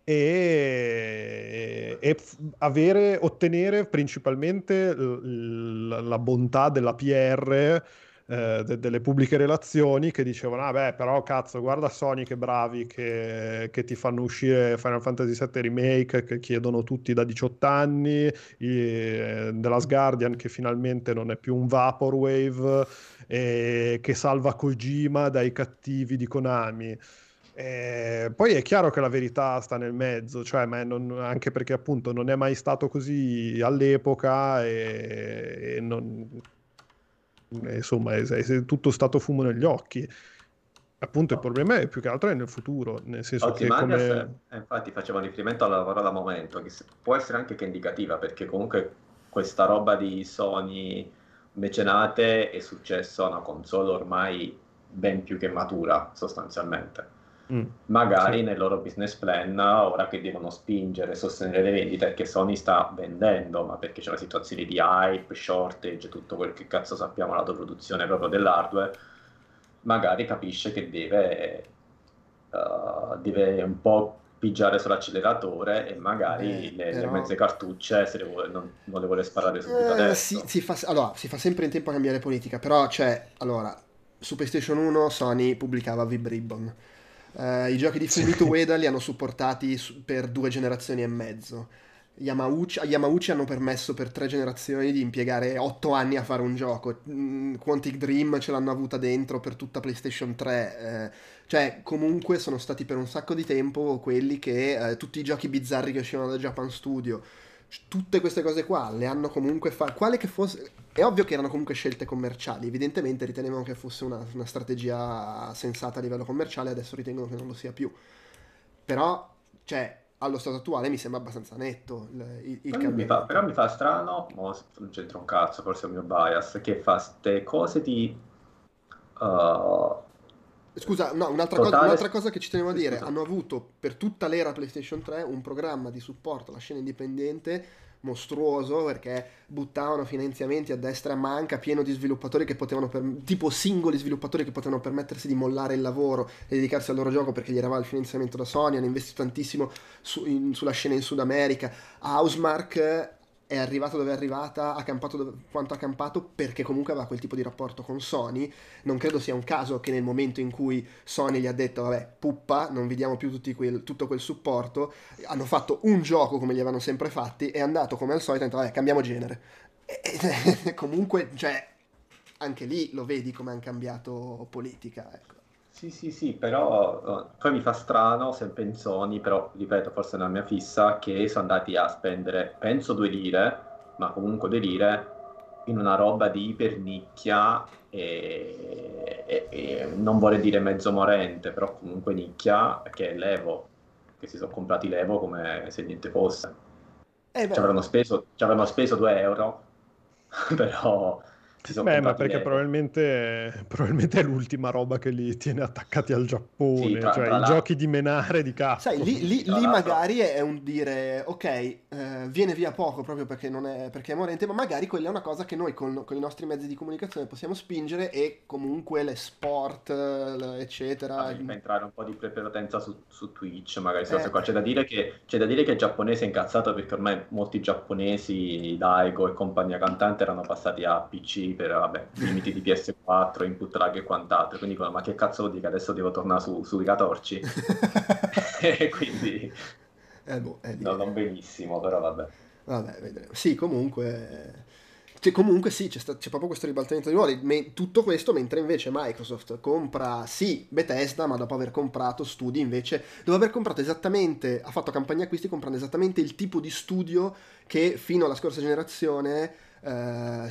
E, e avere, ottenere principalmente l- la bontà della PR eh, de- delle pubbliche relazioni che dicevano, ah beh, però cazzo, guarda Sony che bravi che, che ti fanno uscire Final Fantasy VII Remake che chiedono tutti da 18 anni, The Last Guardian che finalmente non è più un Vaporwave, e che salva Kojima dai cattivi di Konami. Eh, poi è chiaro che la verità sta nel mezzo, cioè, non, anche perché appunto non è mai stato così all'epoca e, e non, insomma è, è, tutto stato fumo negli occhi. Appunto il problema è più che altro è nel futuro, nel senso Oggi che come... eh, infatti faceva riferimento alla parola momento, che può essere anche che indicativa, perché comunque questa roba di Sony mecenate è successo a una console ormai ben più che matura sostanzialmente Mm. Magari sì. nel loro business plan, ora che devono spingere, sostenere le vendite, perché Sony sta vendendo, ma perché c'è una situazione di hype, shortage, tutto quel che cazzo sappiamo, l'autoproduzione proprio dell'hardware, magari capisce che deve, uh, deve un po' pigiare sull'acceleratore e magari eh, le, però... le, mezze cartucce se le vuole, non, non, le vuole sparare subito eh, adesso. Si, si, fa, allora, si fa sempre in tempo a cambiare politica, però c'è, allora, su PlayStation 1 Sony pubblicava Vib Ribbon Uh, I giochi di Fumito Ueda li hanno supportati su- per due generazioni e mezzo. Yamauchi, a Yamauchi hanno permesso per tre generazioni di impiegare otto anni a fare un gioco. Mm, Quantic Dream ce l'hanno avuta dentro per tutta PlayStation 3. Eh, cioè, comunque sono stati per un sacco di tempo quelli che eh, tutti i giochi bizzarri che uscivano da Japan Studio tutte queste cose qua le hanno comunque fatte. Quale che fosse. È ovvio che erano comunque scelte commerciali, evidentemente ritenevano che fosse una, una, strategia sensata a livello commerciale, adesso ritengono che non lo sia più. Però, cioè, allo stato attuale mi sembra abbastanza netto il, il però, mi fa, però mi fa strano, mo non c'entra un cazzo, forse è il mio bias, che fa queste cose di... Uh, Scusa, no, un'altra, cosa, un'altra, cosa, che ci tenevo a dire, hanno avuto per tutta l'era PlayStation 3 un programma di supporto alla scena indipendente mostruoso perché buttavano finanziamenti a destra e a manca, pieno di sviluppatori che potevano, per... tipo singoli sviluppatori che potevano permettersi di mollare il lavoro e dedicarsi al loro gioco perché gli eravamo il finanziamento da Sony, hanno investito tantissimo su, in, sulla scena in Sud America. Housemark è arrivato dove è arrivata, ha campato dove, quanto ha campato perché comunque aveva quel tipo di rapporto con Sony. Non credo sia un caso che nel momento in cui Sony gli ha detto vabbè, puppa, non vi diamo più quel, tutto quel supporto, hanno fatto un gioco come li avevano sempre fatti è andato come al solito ha detto vabbè, cambiamo genere. E, e, comunque, cioè, anche lì lo vedi come hanno cambiato politica, ecco. Sì, sì, sì, però uh, poi mi fa strano, sempre in Sony, però ripeto, forse è una mia fissa, che sono andati a spendere, penso due lire, ma comunque due lire, in una roba di ipernicchia e, e, e non vorrei dire mezzo morente, però comunque nicchia, che è l'Evo, che si sono comprati l'Evo come se niente fosse. Eh ci, avranno speso, ci avranno speso 2 euro, però Beh, ma perché probabilmente, probabilmente, è l'ultima roba che li tiene attaccati al Giappone, sì, tra, cioè tra i giochi di menare di cazzo. Sai, lì, lì, lì magari è un dire, ok, eh, viene via poco proprio perché, non è, perché è morente, ma magari quella è una cosa che noi con, con i nostri mezzi di comunicazione possiamo spingere e comunque le sport, eccetera. Ah, entrare un po' di prepotenza su, su Twitch, magari eh. qua. C'è da, dire che, c'è da dire che il giapponese è incazzato perché ormai molti giapponesi, Daigo e compagnia cantante erano passati a PC per vabbè, limiti di PS4, input lag e quant'altro. Quindi dicono, ma che cazzo vuol dire che adesso devo tornare su, sui catorci? e quindi... Eh, boh, no, non benissimo, però vabbè. Vabbè, vedremo. Sì, comunque... Cioè, comunque sì, c'è, sta, c'è, proprio questo ribaltamento di ruoli. Me, tutto questo mentre invece Microsoft compra, sì, Bethesda, ma dopo aver comprato studi invece, dopo aver comprato esattamente, ha fatto campagna acquisti comprando esattamente il tipo di studio che fino alla scorsa generazione eh,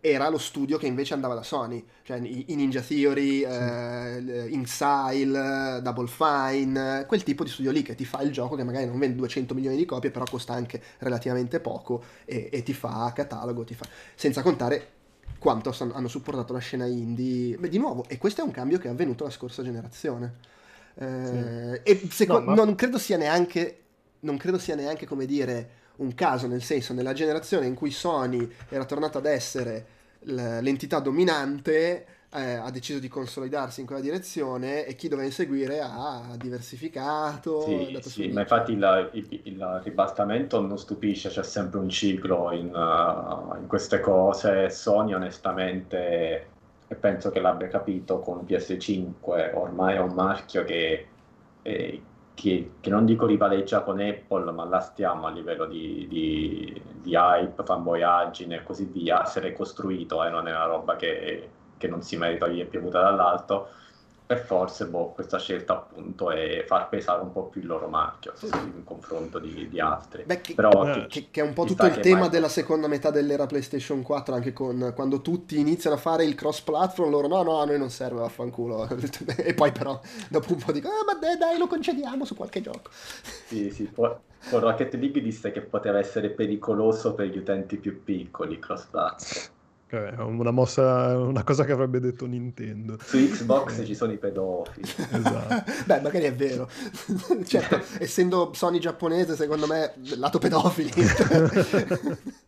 era lo studio che invece andava da Sony, cioè i, Ninja Theory, sì. eh, Inxile, Double Fine, quel tipo di studio lì che ti fa il gioco che magari non vende 200 milioni di copie, però costa anche relativamente poco e, e ti fa catalogo, ti fa... senza contare quanto hanno supportato la scena indie. Beh, di nuovo, e questo è un cambio che è avvenuto la scorsa generazione. Eh, sì. E seco- no, ma... non credo sia neanche, non credo sia neanche come dire un caso, nel senso, nella generazione in cui Sony era tornata ad essere l'entità dominante, eh, ha deciso di consolidarsi in quella direzione e chi doveva inseguire ha diversificato. Sì, sì ma infatti il, il, il, ribaltamento non stupisce, c'è sempre un ciclo in, uh, in queste cose. Sony onestamente e penso che l'abbia capito con PS5, ormai è un marchio che, eh, che, che, non dico rivaleggia con Apple, ma la stiamo a livello di, di, di hype, fanboyaggine e così via, essere costruito, eh, non è una roba che, che non si merita di piovuta dall'alto per forza boh, questa scelta appunto è far pesare un po' più il loro marchio sì. in confronto di, di altri. Beh, che, Però, eh, che, che, è un po' tutto il tema mai... della seconda metà dell'era PlayStation 4, anche con quando tutti iniziano a fare il cross platform, loro no, no, a noi non serve, vaffanculo. e poi però dopo un po' dicono, ah, ma dai, dai, lo concediamo su qualche gioco. Sì, sì, poi con Rocket League disse che poteva essere pericoloso per gli utenti più piccoli, cross platform. Una mossa, una cosa che avrebbe detto Nintendo. Su Xbox ci sono i pedofili. Esatto. Beh, magari è vero. certo, essendo Sony giapponese, secondo me, lato pedofili.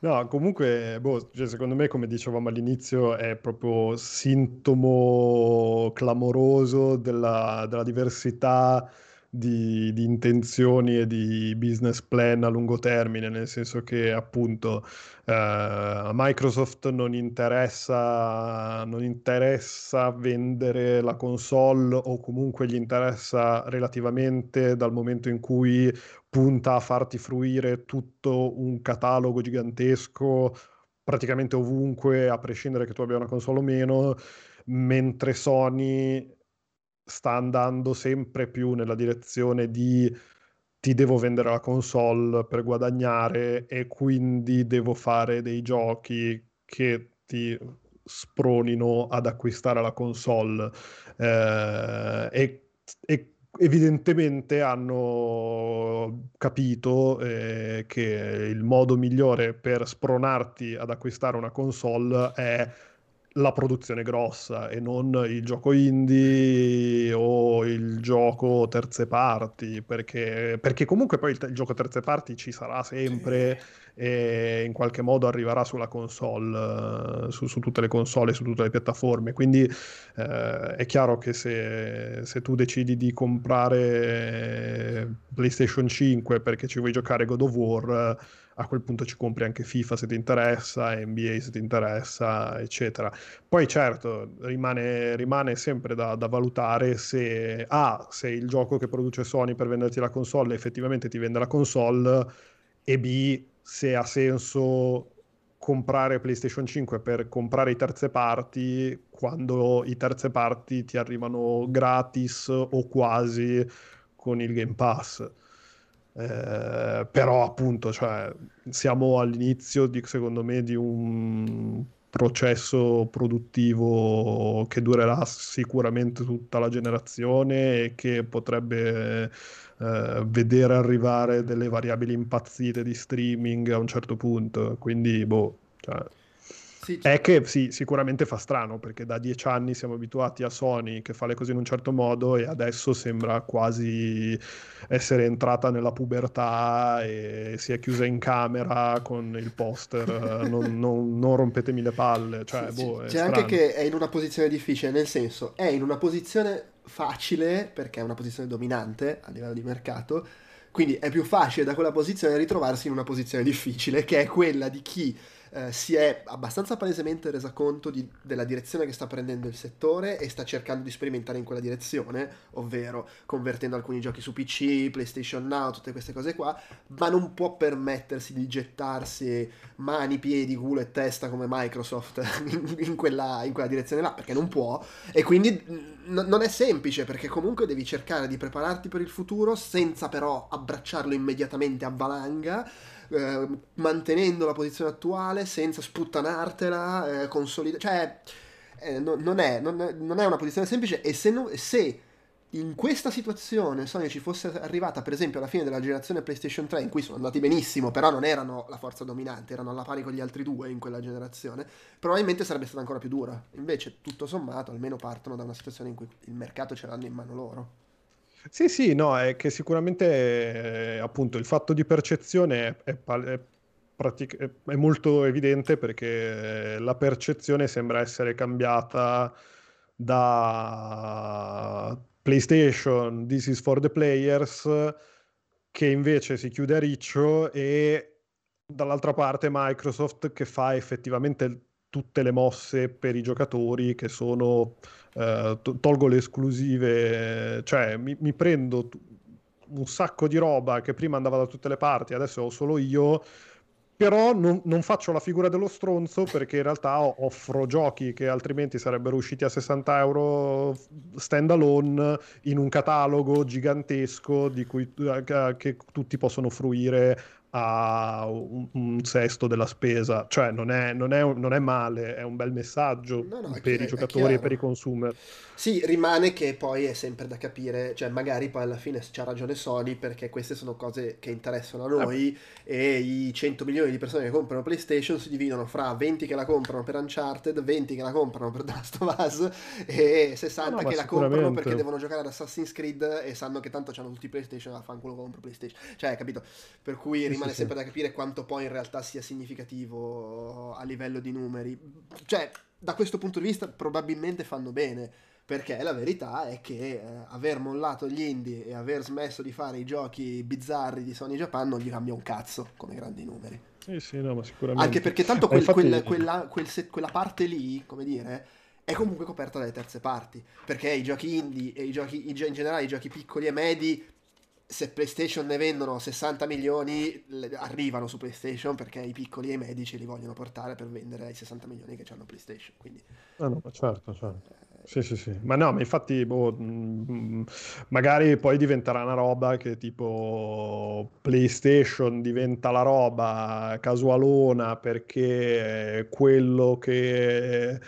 No, comunque, boh, cioè, secondo me, come dicevamo all'inizio, è proprio sintomo clamoroso della, della diversità di, di, intenzioni e di business plan a lungo termine, nel senso che appunto eh, a Microsoft non interessa, non interessa vendere la console o comunque gli interessa relativamente dal momento in cui punta a farti fruire tutto un catalogo gigantesco praticamente ovunque, a prescindere che tu abbia una console o meno, mentre Sony sta andando sempre più nella direzione di ti devo vendere la console per guadagnare e quindi devo fare dei giochi che ti spronino ad acquistare la console. Eh, e, e, evidentemente hanno capito eh, che il modo migliore per spronarti ad acquistare una console è la produzione grossa e non il gioco indie o il gioco terze parti, perché, perché comunque poi il, il, gioco terze parti ci sarà sempre sì. e in qualche modo arriverà sulla console, su, su, tutte le console, su tutte le piattaforme. Quindi eh, è chiaro che se, se, tu decidi di comprare PlayStation 5 perché ci vuoi giocare God of War a quel punto ci compri anche FIFA se ti interessa, NBA se ti interessa, eccetera. Poi certo, rimane, rimane sempre da, da, valutare se A, se il gioco che produce Sony per venderti la console effettivamente ti vende la console e B, se ha senso comprare PlayStation 5 per comprare i terze parti quando i terze parti ti arrivano gratis o quasi con il Game Pass eh, però appunto cioè, siamo all'inizio di, secondo me di un processo produttivo che durerà sicuramente tutta la generazione e che potrebbe eh, vedere arrivare delle variabili impazzite di streaming a un certo punto. Quindi boh cioè, sì, è che sì, sicuramente fa strano perché da dieci anni siamo abituati a Sony che fa le cose in un certo modo e adesso sembra quasi essere entrata nella pubertà e si è chiusa in camera con il poster non, non, non, rompetemi le palle. Cioè, sì, boh, C'è strano. anche che è in una posizione difficile, nel senso è in una posizione facile perché è una posizione dominante a livello di mercato. Quindi è più facile da quella posizione ritrovarsi in una posizione difficile, che è quella di chi eh, si è abbastanza palesemente resa conto di, della direzione che sta prendendo il settore e sta cercando di sperimentare in quella direzione, ovvero convertendo alcuni giochi su PC, PlayStation Now, tutte queste cose qua, ma non può permettersi di gettarsi mani, piedi, culo e testa come Microsoft in, in, quella, in quella, direzione là, perché non può, e quindi n- non è semplice, perché comunque devi cercare di prepararti per il futuro senza però abbracciarlo immediatamente a valanga eh, mantenendo la posizione attuale senza sputtanartela, eh, consolidare. Cioè, eh, no, non, è, non, è, non, è, una posizione semplice. E se, no, se, in questa situazione Sony ci fosse arrivata, per esempio, alla fine della generazione PlayStation 3, in cui sono andati benissimo, però non erano la forza dominante, erano alla pari con gli altri due in quella generazione, probabilmente sarebbe stata ancora più dura. Invece, tutto sommato, almeno partono da una situazione in cui il mercato ce l'hanno in mano loro. Sì, sì, no, è che sicuramente eh, appunto il fatto di percezione è, è, pratic- è, molto evidente perché la percezione sembra essere cambiata da PlayStation, This is for the players, che invece si chiude a riccio e dall'altra parte Microsoft che fa effettivamente tutte le mosse per i giocatori che sono, eh, to- tolgo le esclusive, cioè mi, mi prendo t- un sacco di roba che prima andava da tutte le parti, adesso ho solo io però non, non, faccio la figura dello stronzo perché in realtà offro giochi che altrimenti sarebbero usciti a 60 euro stand alone in un catalogo gigantesco di cui, che tutti possono fruire a un, un, sesto della spesa, cioè non è, non, è, non è, male, è un bel messaggio no, no, per i giocatori e per i consumer. Sì, rimane che poi è sempre da capire, cioè magari poi alla fine c'ha ragione Sony perché queste sono cose che interessano a noi eh. e i 100 milioni di persone che comprano PlayStation si dividono fra 20 che la comprano per Uncharted, 20 che la comprano per The Last of Us e 60 no, che la comprano perché devono giocare ad Assassin's Creed e sanno che tanto hanno tutti PlayStation, fanculo compro PlayStation. Cioè, capito? Per cui rimane rimane sempre da capire quanto poi in realtà sia significativo a livello di numeri. Cioè, da questo punto di vista probabilmente fanno bene, perché la verità è che eh, aver mollato gli indie e aver smesso di fare i giochi bizzarri di Sony Japan non gli cambia un cazzo come grandi numeri. Sì, sì, no, ma sicuramente. Anche perché tanto quel, infatti... quel, quella, quel se, quella parte lì, come dire, è comunque coperta dalle terze parti. Perché i giochi indie e i giochi in generale, i giochi piccoli e medi se PlayStation ne vendono 60 milioni, arrivano su PlayStation perché i piccoli e i medici li vogliono portare per vendere ai 60 milioni che hanno PlayStation. Quindi... Ah no, certo, certo. Sì, sì, sì. Ma no, ma infatti, boh, mm, magari poi diventerà una roba che tipo PlayStation diventa la roba casualona perché quello che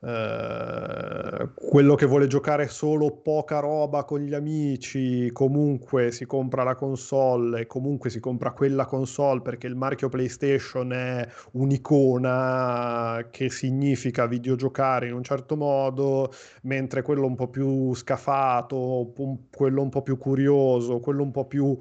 eh, quello che vuole giocare solo poca roba con gli amici comunque si compra la console comunque si compra quella console perché il marchio PlayStation è un'icona che significa videogiocare in un certo modo, mentre quello un po' più scafato, quello un po' più curioso, quello un po' più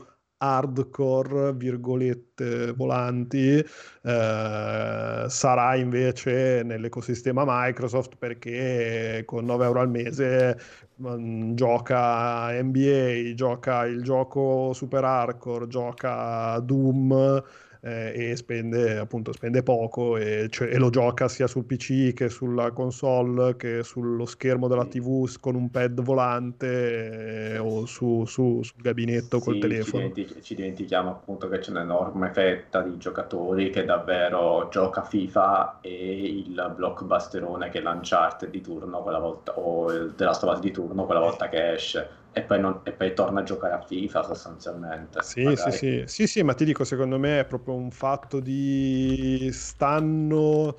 hardcore, virgolette volanti, eh, sarà invece nell'ecosistema Microsoft perché con 9 euro al mese mh, mm, gioca NBA, gioca il gioco super hardcore, gioca Doom eh, e spende appunto spende poco e, cioè, e, lo gioca sia sul PC che sulla console che sullo schermo della TV con un pad volante eh, o su, su, sul gabinetto col sì, telefono. Ci, dimentichi- ci, dimentichiamo appunto che c'è un'enorme fetta di giocatori che davvero gioca FIFA e il blockbusterone che lancia di turno quella volta o il della storia di turno quella volta che esce e poi, non, e poi, torna a giocare a FIFA sostanzialmente. Sì, sì, sì, sì, sì, ma ti dico, secondo me è proprio un fatto di stanno,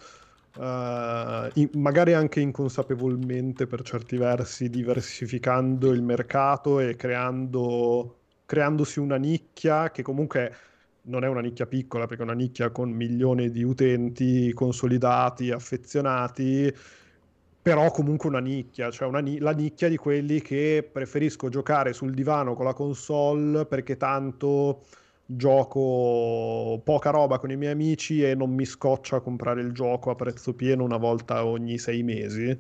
uh, in, magari anche inconsapevolmente per certi versi, diversificando il mercato e creando, creandosi una nicchia che comunque non è una nicchia piccola, perché è una nicchia con milioni di utenti consolidati, affezionati però comunque una nicchia, cioè una, la nicchia di quelli che preferisco giocare sul divano con la console perché tanto gioco poca roba con i miei amici e non mi scoccia comprare il gioco a prezzo pieno una volta ogni sei mesi.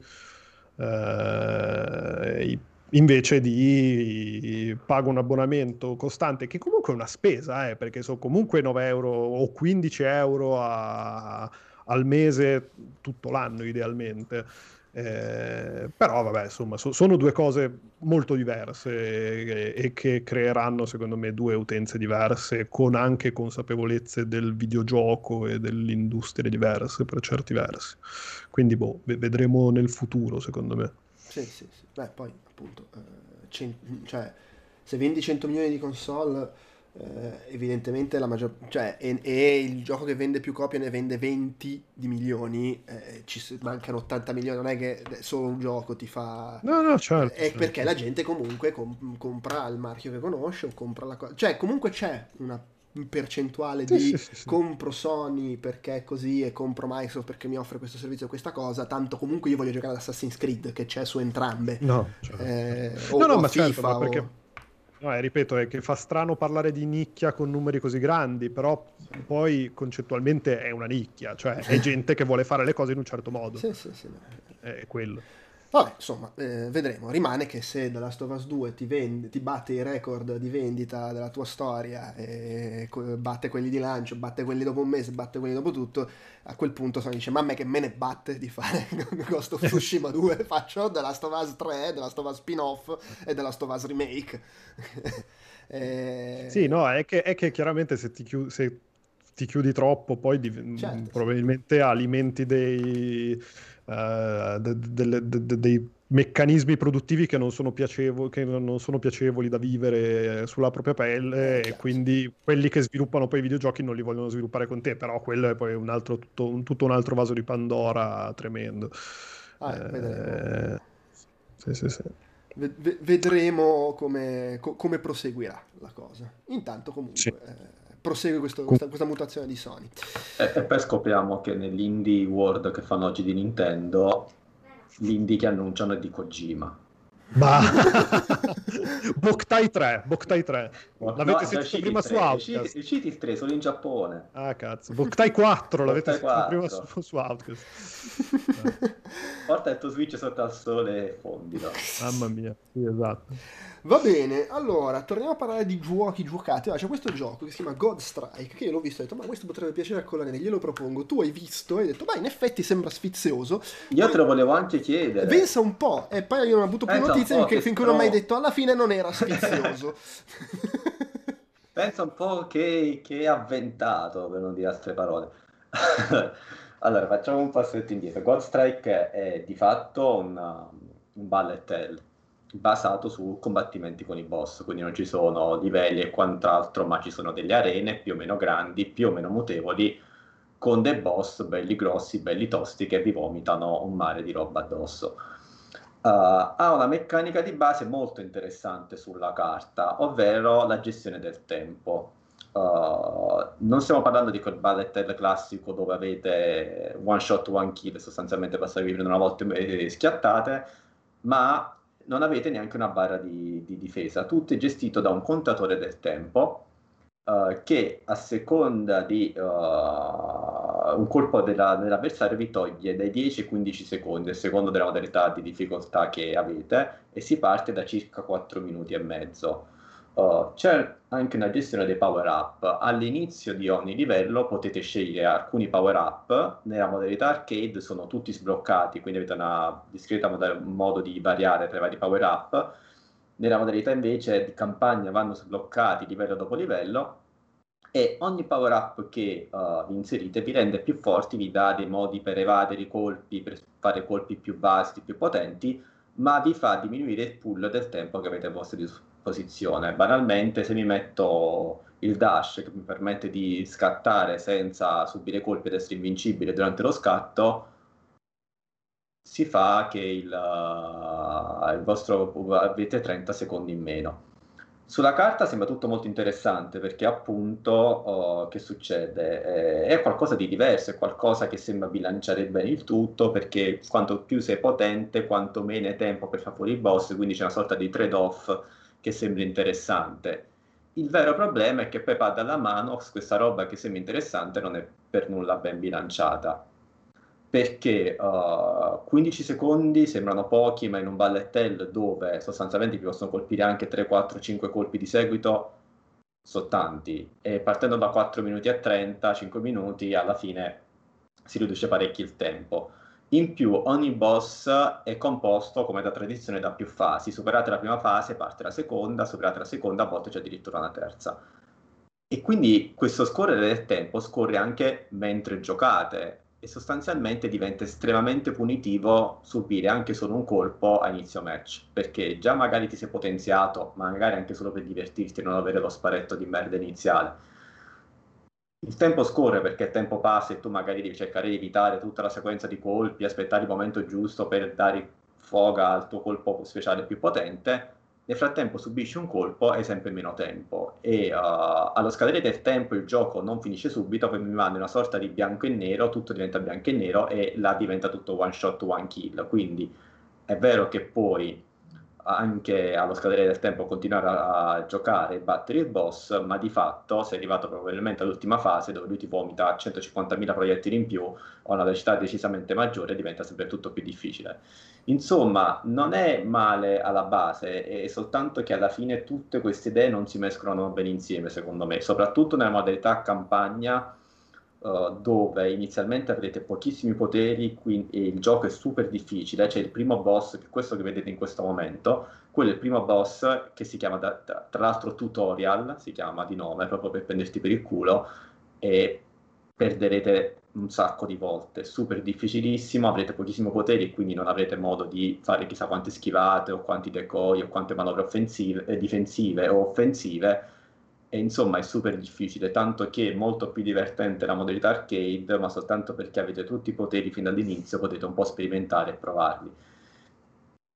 Eh, invece di pago un abbonamento costante che comunque è una spesa eh, perché sono comunque 9 euro o 15 euro a, al mese tutto l'anno idealmente eh, però vabbè, insomma, so, sono due cose molto diverse e, e, che creeranno, secondo me, due utenze diverse con anche consapevolezze del videogioco e dell'industria diverse per certi versi. Quindi, boh, vedremo nel futuro, secondo me. Sì, sì, sì. Beh, poi, appunto, eh, cent- cioè, se vendi 100 milioni di console eh, evidentemente la maggior cioè e, e, il gioco che vende più copie ne vende 20 di milioni eh, ci mancano 80 milioni non è che solo un gioco ti fa no no certo è certo. perché la gente comunque com- compra il marchio che conosce o compra la cosa cioè comunque c'è una percentuale sì, di sì, sì, compro Sony perché è così e compro Microsoft perché mi offre questo servizio o questa cosa tanto comunque io voglio giocare ad Assassin's Creed che c'è su entrambe no certo. eh, o, no no ma FIFA, certo ma perché o No, eh, ripeto, è che fa strano parlare di nicchia con numeri così grandi, però poi concettualmente è una nicchia, cioè è gente che vuole fare le cose in un certo modo. Sì, sì, sì. È quello. Vabbè, insomma, eh, vedremo. Rimane che se The Last of Us 2 ti, vende, ti batte i record di vendita della tua storia, e co- batte quelli di lancio, batte quelli dopo un mese, batte quelli dopo tutto, a quel punto Sony dice, ma a me che me ne batte di fare Ghost of Tsushima 2, faccio The Last of Us 3, The Last of Us spin-off e The Last of Us remake. Eh, Sì, no, è che, è che chiaramente se ti, chiu- se ti chiudi troppo, poi div- Certo. probabilmente alimenti dei, eh, de- de- de- dei meccanismi produttivi che non sono piacevoli, che non sono piacevoli da vivere sulla propria pelle, Eh, e chiaro. quindi quelli che sviluppano poi i videogiochi non li vogliono sviluppare con te, però quello è poi un altro, tutto, un, tutto un altro vaso di Pandora tremendo. Ah, Eh, vedremo. sì, sì, sì. Ve- ve- vedremo come, co- come proseguirà la cosa. Intanto comunque eh, prosegue questo- questa, questa mutazione di Sony. E, e poi scopriamo che nell'indie world che fanno oggi di Nintendo, l'indie che annunciano è di Kojima. Bah. Boktai 3, Boktai 3. L'avete No, sentito prima su Outcast? usciti- il 3, solo in Giappone. Ah, cazzo. Boktai 4, l'avete sentito prima 4. su, su Outcast. Porta il tuo Switch sotto al sole e fondilo. Mamma mia, sì, esatto. Va bene, allora torniamo a parlare di giochi giocati. Allora, c'è questo gioco che si chiama God Strike, che io l'ho visto e ho detto, ma questo potrebbe piacere a Collanelli, glielo propongo. Tu hai visto e hai detto, ma in effetti sembra sfizioso. Io te lo volevo anche chiedere. Pensa un po', e poi io non ho avuto più un po', finché, che finché non ho mai stro- detto, alla fine non era sfizioso. Pensa un po' che, che avventato, per non dire altre parole. allora, facciamo un passetto indietro. God Strike è di fatto un, un bullet hell basato su combattimenti con i boss, quindi non ci sono livelli e quant'altro, ma ci sono delle arene più o meno grandi, più o meno mutevoli, con dei boss belli grossi, belli tosti che vi vomitano un mare di roba addosso. Uh, ha una meccanica di base molto interessante sulla carta, ovvero la gestione del tempo. Uh, non stiamo parlando di quel bullet hell classico dove avete one shot, one kill, sostanzialmente passate vivere una volta e schiattate, ma non avete neanche una barra di, di difesa. Tutto è gestito da un contatore del tempo uh, che a seconda di un colpo della, dell'avversario vi toglie dai 10 ai 15 secondi, a seconda della modalità di difficoltà che avete, e si parte da circa 4 minuti e mezzo. Uh, c'è anche una gestione dei power up. All'inizio di ogni livello potete scegliere alcuni power up. Nella modalità arcade sono tutti sbloccati, quindi avete una discreta mod- modo di variare tra i vari power up. Nella modalità invece di campagna vanno sbloccati livello dopo livello e ogni power up che uh, inserite vi rende più forti, vi dà dei modi per evadere i colpi, per fare colpi più vasti, più potenti, ma vi fa diminuire il pool del tempo che avete a vostra disposizione. Banalmente, se mi metto il dash che mi permette di scattare senza subire colpi ed essere invincibile durante lo scatto, si fa che il, uh, il vostro avete 30 secondi in meno. Sulla carta sembra tutto molto interessante perché appunto oh, che succede? Eh, è qualcosa di diverso, è qualcosa che sembra bilanciare bene il tutto perché quanto più sei potente, quanto meno hai tempo per fare fuori i boss, quindi c'è una sorta di trade-off che sembra interessante. Il vero problema è che poi dalla mano questa roba che sembra interessante non è per nulla ben bilanciata perché uh, 15 secondi sembrano pochi, ma in un bullet hell dove sostanzialmente vi possono colpire anche 3, 4, 5 colpi di seguito sono tanti e partendo da 4 minuti e 30, 5 minuti alla fine si riduce parecchio il tempo. In più ogni boss è composto come da tradizione da più fasi, superate la prima fase parte la seconda, superate la seconda a volte c'è addirittura una terza. E quindi questo scorrere del tempo scorre anche mentre giocate e sostanzialmente diventa estremamente punitivo subire anche solo un colpo a inizio match, perché già magari ti sei potenziato, ma magari anche solo per divertirti e non avere lo sparetto di merda iniziale. Il tempo scorre perché il tempo passa e tu magari devi cercare di evitare tutta la sequenza di colpi, aspettare il momento giusto per dare foga al tuo colpo speciale più potente. Nel frattempo subisci un colpo e sempre meno tempo e uh, allo scadere del tempo il gioco non finisce subito, poi mi manda una sorta di bianco e nero, tutto diventa bianco e nero e là diventa tutto one shot, one kill. Quindi è vero che poi anche allo scadere del tempo continuare a, a giocare e battere il boss, ma di fatto sei arrivato probabilmente all'ultima fase dove lui ti vomita 150.000 proiettili in più a una velocità decisamente maggiore e diventa sempre tutto più difficile. Insomma, non è male alla base, è soltanto che alla fine tutte queste idee non si mescolano bene insieme, secondo me, soprattutto nella modalità campagna uh, dove inizialmente avrete pochissimi poteri quindi, e il gioco è super difficile. C'è il primo boss, che questo che vedete in questo momento, quello è il primo boss che si chiama, da, da, tra l'altro tutorial, si chiama di nome, proprio per prenderti per il culo, e perderete un sacco di volte, super difficilissimo, avrete pochissimi poteri e quindi non avrete modo di fare chissà quante schivate o quanti decoy o quante manovre offensive, eh, difensive o offensive e insomma è super difficile, tanto che è molto più divertente la modalità arcade, ma soltanto perché avete tutti i poteri fin dall'inizio, potete un po' sperimentare e provarli.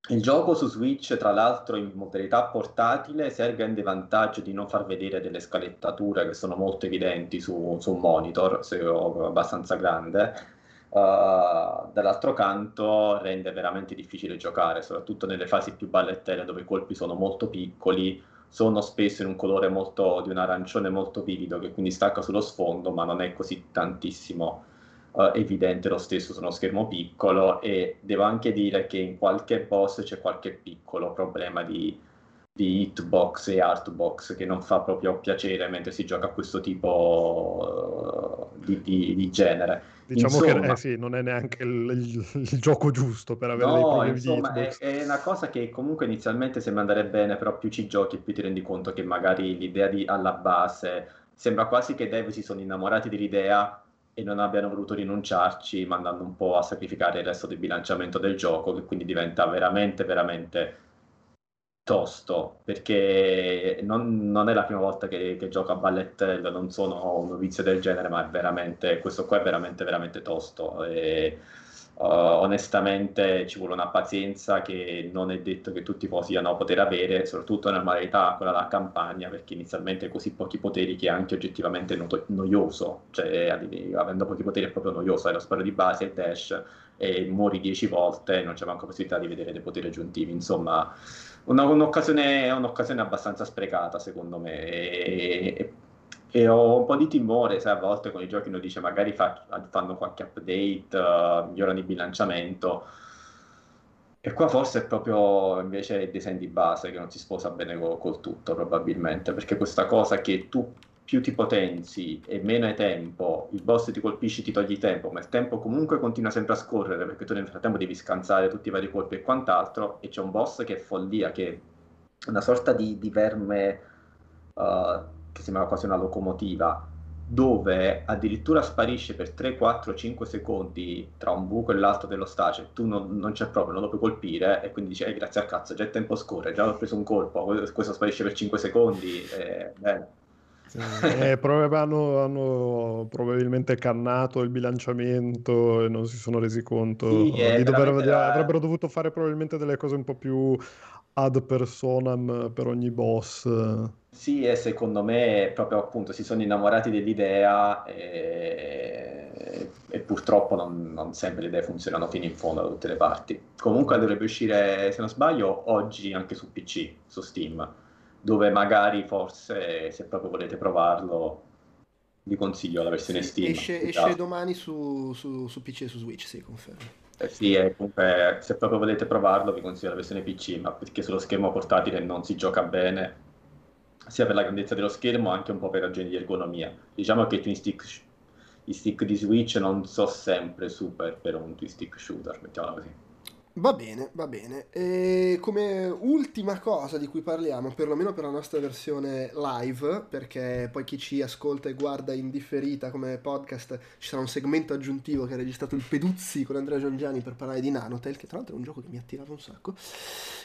Il gioco su Switch, tra l'altro, in modalità portatile, si rende vantaggio di non far vedere delle scalettature che sono molto evidenti su, su un monitor, se abbastanza grande. Uh, dall'altro canto rende veramente difficile giocare, soprattutto nelle fasi più ballettelle dove i colpi sono molto piccoli, sono spesso in un colore molto, di un arancione molto vivido che quindi stacca sullo sfondo, ma non è così tantissimo uh, evidente. Lo stesso su uno schermo piccolo e devo anche dire che in qualche boss c'è qualche piccolo problema di, di hitbox e artbox che non fa proprio piacere mentre si gioca a questo tipo uh, di, di, di, genere. Diciamo insomma, che eh sì, non è neanche il, il, il, gioco giusto per avere no, dei problemi insomma, di hitbox. È, è, una cosa che comunque inizialmente sembra andare bene, però più ci giochi più ti rendi conto che magari l'idea di, alla base sembra quasi che i dev si sono innamorati dell'idea e non abbiano voluto rinunciarci, mandando un po' a sacrificare il resto del bilanciamento del gioco, che quindi diventa veramente, veramente tosto, perché non, non è la prima volta che, che gioco a ballettello, non sono un novizio del genere, ma è veramente, questo qua è veramente, veramente tosto. E, Uh, onestamente ci vuole una pazienza che non è detto che tutti possano poter avere, soprattutto nella modalità quella da campagna, perché inizialmente così pochi poteri che è anche oggettivamente no- noioso, cioè avendo pochi poteri è proprio noioso, hai lo sparo di base e dash e muori dieci volte non c'è manco possibilità di vedere dei poteri aggiuntivi, insomma una, un'occasione, un'occasione abbastanza sprecata secondo me e, e ho un po' di timore, sai, a volte con i giochi uno dice magari fa, fanno qualche update, uh, migliorano il bilanciamento. E qua forse è proprio invece il design di base che non si sposa bene col, col tutto, probabilmente, perché questa cosa che tu più ti potenzi e meno hai tempo, il boss ti colpisce, ti togli tempo, ma il tempo comunque continua sempre a scorrere perché tu nel frattempo devi scansare tutti i vari colpi e quant'altro, e c'è un boss che è follia, che è una sorta di, di verme uh, che sembrava quasi una locomotiva, dove addirittura sparisce per 3, 4, 5 secondi tra un buco e l'altro dello stage, tu non, non c'è proprio, non lo puoi colpire e quindi dici, eh, grazie al cazzo, già il tempo scorre, già ho preso un colpo, questo sparisce per 5 secondi, eh, bene. Eh, hanno, hanno, probabilmente cannato il bilanciamento e non si sono resi conto sì, di dover, avrebbero dovuto fare probabilmente delle cose un po' più ad personam per ogni boss. Sì, e secondo me proprio appunto si sono innamorati dell'idea e, e purtroppo non, non, sempre le idee funzionano fino in fondo da tutte le parti. Comunque dovrebbe uscire, se non sbaglio, oggi anche su PC, su Steam, dove magari forse se proprio volete provarlo vi consiglio la versione sì, Steam. Esce, esce domani su, su, su, PC e su Switch, sì, confermo. Eh sì, comunque se proprio volete provarlo vi consiglio la versione PC, ma perché sullo schermo portatile non si gioca bene, sia per la grandezza dello schermo, anche un po' per ragioni di ergonomia. Diciamo che i stick, i stick di Switch non so sempre super per un twin stick shooter, mettiamola così. Va bene, va bene. E come ultima cosa di cui parliamo, perlomeno per la nostra versione live, perché poi chi ci ascolta e guarda in differita come podcast, ci sarà un segmento aggiuntivo che ha registrato il Peduzzi con Andrea Giangiani per parlare di Nanotel, che tra l'altro è un gioco che mi attirava un sacco.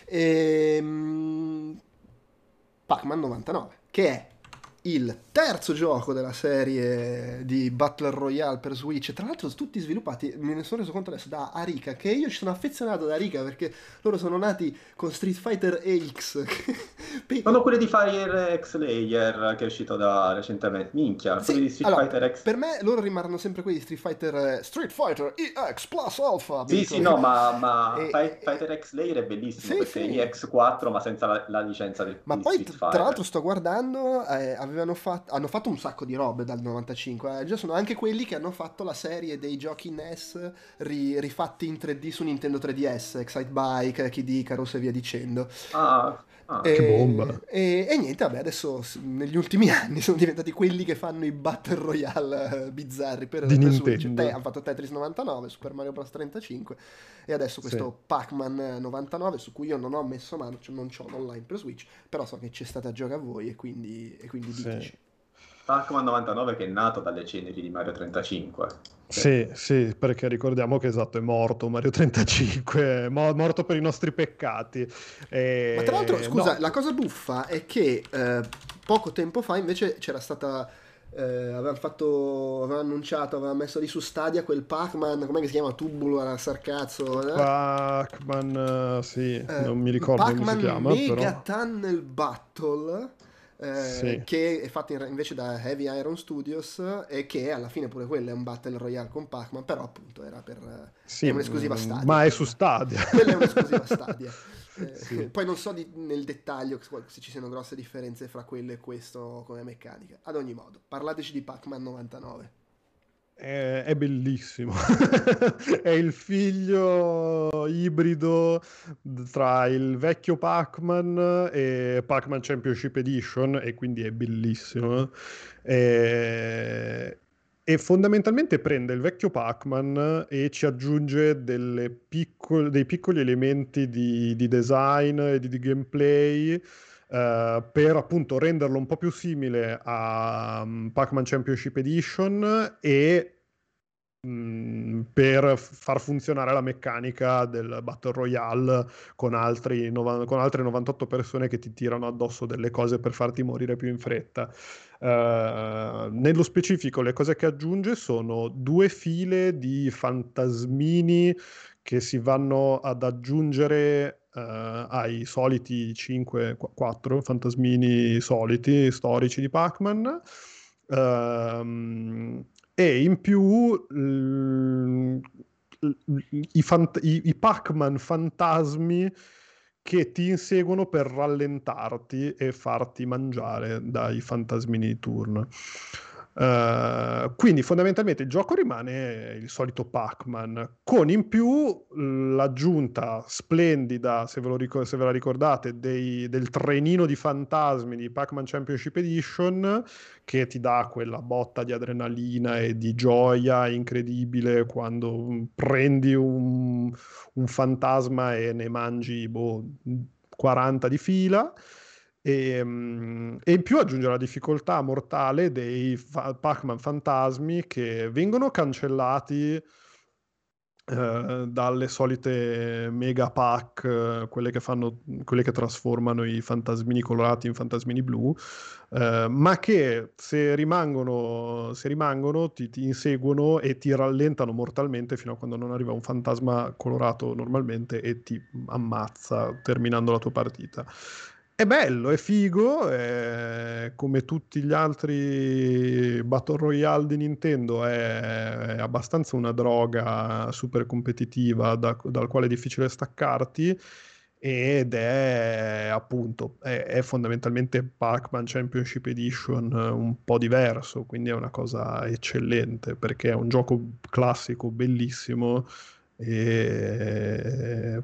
E... Ehm, Pac-Man 99, che è il terzo gioco della serie di Battle Royale per Switch, tra l'altro tutti sviluppati, me ne sono reso conto adesso, da Arika, che io ci sono affezionato ad Arika perché loro sono nati con Street Fighter X. Sono quelli di Fire X Layer che è uscito da recentemente, minchia, Sì, quelli di Street allora, Fighter X. Per me loro rimarranno sempre quelli di Street Fighter eh, Street Fighter EX Plus Alpha. Sì, sì, no, ma, ma E- Fight- Fighter X Layer è bellissimo Sì, perché sì. è X4 ma senza la, la licenza del, Ma poi, Street Fighter. tra l'altro, sto guardando, eh, avevano fatto, hanno fatto un sacco di robe dal 95. eh, sono anche quelli che hanno fatto la serie dei giochi NES ri- rifatti in 3D su Nintendo 3DS, Excite Bike, Kid Icarus e via dicendo. Ah, ah. E, Che bomba. E, e niente, vabbè, adesso negli ultimi anni sono diventati quelli che fanno i Battle Royale eh, bizzarri per, Di per. Nintendo. Te- hanno fatto Tetris 99, Super Mario Bros 35 e adesso questo Pac-Man 99 su cui io non ho messo mano, cioè non c'ho l'online per Switch, però so che c'è stata a giocare a voi e quindi, e quindi Sì. diteci. Pac-Man 99 che è nato dalle ceneri di Mario 35. Sì, sì, perché ricordiamo che esatto, è morto Mario 35, è mo- morto per i nostri peccati. E- Ma tra l'altro, scusa, no, la cosa buffa è che eh, poco tempo fa invece c'era stata. Eh, avevano fatto, avevano annunciato, avevano messo lì su Stadia quel Pac-Man, com'è che si chiama? Tubular, Sarcazzo, eh? Pac-Man, sì, Eh, non mi ricordo come si Pac-Man chiama, Mega però... Tunnel Battle. Eh, Sì. che è fatto in- invece da Heavy Iron Studios e che alla fine pure quello è un Battle Royale con Pac-Man però appunto era per eh, Sì, è un'esclusiva mm, Stadia Ma è su Stadia. quella è un'esclusiva Stadia Eh, Sì. poi non so di- nel dettaglio se ci siano grosse differenze fra quello e questo come meccanica ad ogni modo parlateci di Pac-Man 99 È, è bellissimo. è il figlio ibrido tra il vecchio Pac-Man e Pac-Man Championship Edition e quindi è bellissimo. E, e fondamentalmente prende il vecchio Pac-Man e ci aggiunge delle piccol- dei piccoli elementi di, di design e di, di gameplay eh, per appunto renderlo un po' più simile a um, Pac-Man Championship Edition e mh, per far funzionare la meccanica del Battle Royale con, altri con altre 98 persone che ti tirano addosso delle cose per farti morire più in fretta. Eh, nello specifico, le cose che aggiunge sono due file di fantasmini che si vanno ad aggiungere eh, ai soliti 5-4 fantasmini soliti storici di Pac-Man. Ehm, e in più l- l- i, fant- i- i Pac-Man fantasmi che ti inseguono per rallentarti e farti mangiare dai fantasmini di turno. Eh, quindi fondamentalmente il gioco rimane il solito Pac-Man, con in più l'aggiunta splendida, se ve, lo ricor- se ve la ricordate, dei- del trenino di fantasmi di Pac-Man Championship Edition, che ti dà quella botta di adrenalina e di gioia incredibile quando mm, prendi un, un fantasma e ne mangi boh, 40 di fila. E, mm, e in più aggiunge la difficoltà mortale dei fa- Pac-Man fantasmi che vengono cancellati eh, dalle solite mega pack, eh, quelle che fanno, quelle che trasformano i fantasmini colorati in fantasmini blu, eh, ma che se rimangono, se rimangono ti, ti inseguono e ti rallentano mortalmente fino a quando non arriva un fantasma colorato normalmente e ti ammazza terminando la tua partita. È bello, è figo, è- come tutti gli altri Battle Royale di Nintendo, è, abbastanza una droga super competitiva da- dal quale è difficile staccarti ed è appunto, è, è fondamentalmente Pac-Man Championship Edition un po' diverso, quindi è una cosa eccellente perché è un gioco classico, bellissimo e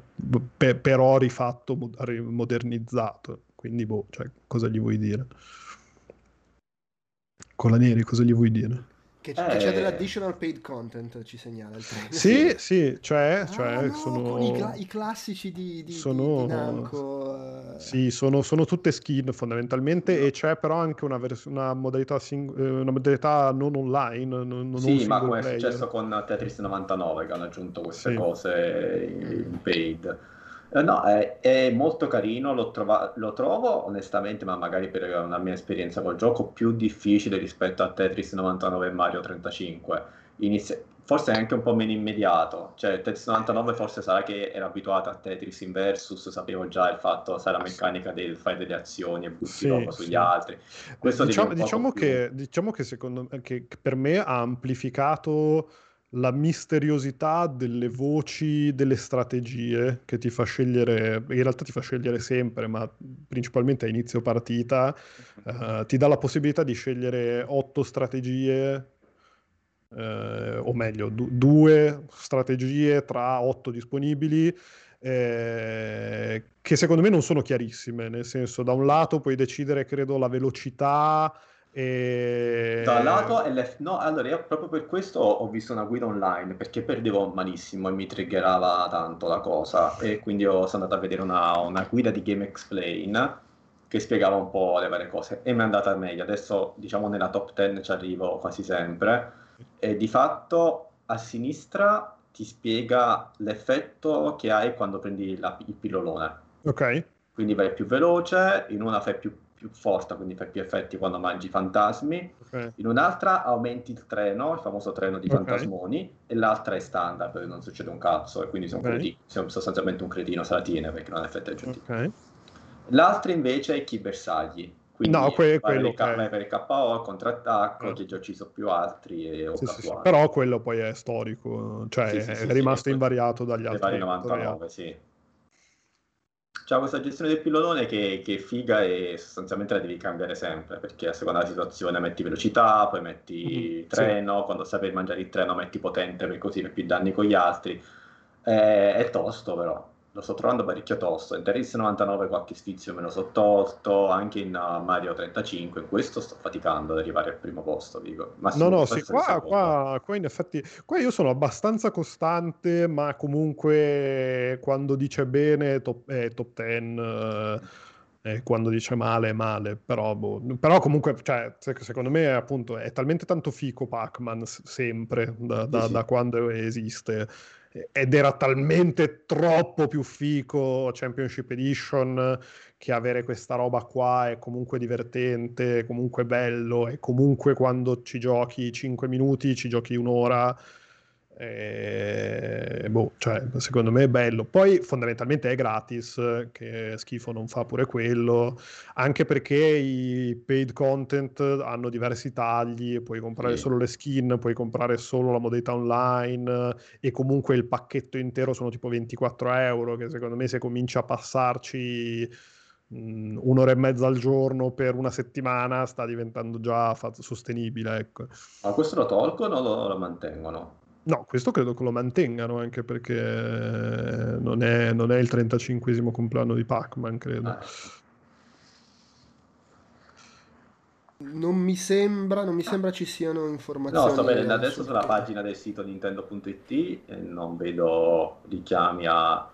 pe- però rifatto, mo- ri- modernizzato. Quindi, boh, cioè, cosa gli vuoi dire? Con la Neri, cosa gli vuoi dire? Che, che c'è Eh. dell'additional paid content ci segnala il trailer Sì, sì, cioè, Ah, cioè no, sono... con i, cla- i classici di, di, sono- di Namco eh. Sì, sono, sono tutte skin fondamentalmente e c'è però anche una, vers- una modalità, sing- eh, una modalità non online, non, non Sì, ma come è player. successo con Tetris 99 che hanno aggiunto queste Sì. cose in paid. Eh, No, è, è molto carino, l'ho trova- lo trovo onestamente, ma magari per una mia esperienza col gioco, più difficile rispetto a Tetris 99 e Mario 35. Inizia- Forse è anche un po' meno immediato, cioè Tetris 99 forse sarà che ero abituato a Tetris in Versus, sapevo già il fatto, sai, la meccanica del fare delle azioni e butti Sì, roba sugli sì. altri. Questo diciamo, diciamo che, diciamo che secondo che per me ha amplificato la misteriosità delle voci, delle strategie che ti fa scegliere, in realtà ti fa scegliere sempre, ma principalmente a inizio partita, eh, ti dà la possibilità di scegliere otto strategie, eh, o meglio, du- due strategie tra otto disponibili, eh, che secondo me non sono chiarissime, nel senso, da un lato puoi decidere, credo, la velocità e... Da un lato, LF... no, allora io proprio per questo ho visto una guida online perché perdevo malissimo e mi triggerava tanto la cosa e quindi sono andato a vedere una, una guida di Game Explain che spiegava un po' le varie cose e mi è andata meglio. Adesso diciamo nella top 10 ci arrivo quasi sempre e di fatto a sinistra ti spiega l'effetto che hai quando prendi la- il pillolone. Ok, Quindi vai più veloce, in una fai più, più forza, quindi fai più effetti quando mangi fantasmi, ok. in un'altra aumenti il treno, il famoso treno di Ok. fantasmoni, e l'altra è standard, non succede un cazzo, e quindi sei, un Ok. credi- un- sostanzialmente un cretino se la tiene, perché non ha effetti aggiuntivi. ok. L'altra invece è chi bersagli. Quindi No, que- quello per il, per il KO, contrattacco, Eh. che già ucciso più altri e ho Sì, sì, sì. Però quello poi è storico, cioè è rimasto invariato dagli altri varie tutorial. 99, sì. C'è questa gestione del pillolone che, che è figa e sostanzialmente la devi cambiare sempre perché a seconda della situazione metti velocità, poi metti Mhm, treno, quando sai per mangiare il treno metti potente per così fai più danni con gli altri. È, è tosto però, lo sto trovando parecchio tosto. In Terris 99 qualche sfizio me lo so tolto, anche in uh, Mario 35, in questo sto faticando ad arrivare al primo posto, dico. No, Massimo no, forse sì, qua, qua, qua in effetti, qua io sono abbastanza costante, ma comunque quando dice bene top, è top 10, eh, e quando dice male è male, però, boh, però comunque, cioè, se- secondo me appunto è talmente tanto fico Pac-Man sempre, da, da- Sì, sì. da quando esiste, ed era talmente troppo più fico Championship Edition che avere questa roba qua è comunque divertente, è comunque bello, e comunque quando ci giochi 5 minuti, ci giochi un'ora. E, boh, cioè, secondo me è bello. Poi fondamentalmente è gratis, che schifo non fa pure quello, anche perché i paid content hanno diversi tagli, puoi comprare Sì. solo le skin, puoi comprare solo la modalità online e comunque il pacchetto intero sono tipo 24 euro, che secondo me se cominci a passarci mh, un'ora e mezza al giorno per una settimana sta diventando già sostenibile, ecco. Ma questo lo tolgono o lo, lo mantengono? No, questo credo che lo mantengano anche perché non è, non è il 35 compleanno di Pac-Man, credo. Ah. Non mi sembra, non mi sembra ci siano informazioni. No, sto vedendo adesso sul sulla pagina del sito Nintendo.it e non vedo richiami a,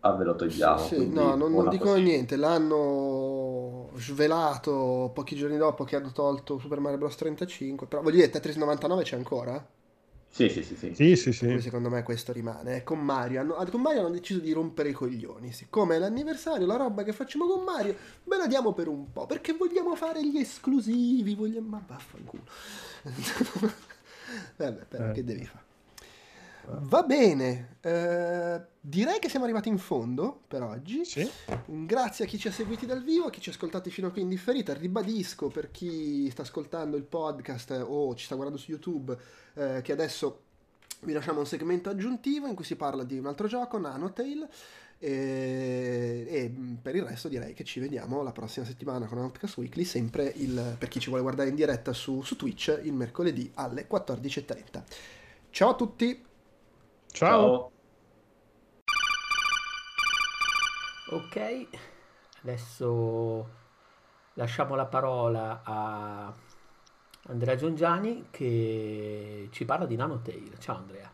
a ve lo togliamo. Sì, quindi no, non, non dicono così. niente, l'hanno svelato pochi giorni dopo che hanno tolto Super Mario Bros 35, però voglio dire, Tetris 99 c'è ancora? Sì, sì, sì, sì. Sì, sì, sì. secondo me questo rimane. Con Mario, hanno, con Mario hanno deciso di rompere i coglioni. Siccome è l'anniversario, la roba che facciamo con Mario, ve la diamo per un po', perché vogliamo fare gli esclusivi, vogliamo... Ma vaffanculo. Vabbè, però Eh. che devi fare? Va bene, eh, direi che siamo arrivati in fondo per oggi. Sì. Grazie a chi ci ha seguiti dal vivo, a chi ci ha ascoltati fino a qui in differita. Ribadisco per chi sta ascoltando il podcast eh, o ci sta guardando su YouTube eh, che adesso vi lasciamo un segmento aggiuntivo in cui si parla di un altro gioco, Nanotale. E, e mh, per il resto direi che ci vediamo la prossima settimana con Outcast Weekly, sempre il, per chi ci vuole guardare in diretta su, su Twitch il mercoledì alle 14.30. Ciao a tutti! Ciao. Ok, adesso lasciamo la parola a Andrea Giungiani che ci parla di Nanotale. Ciao Andrea.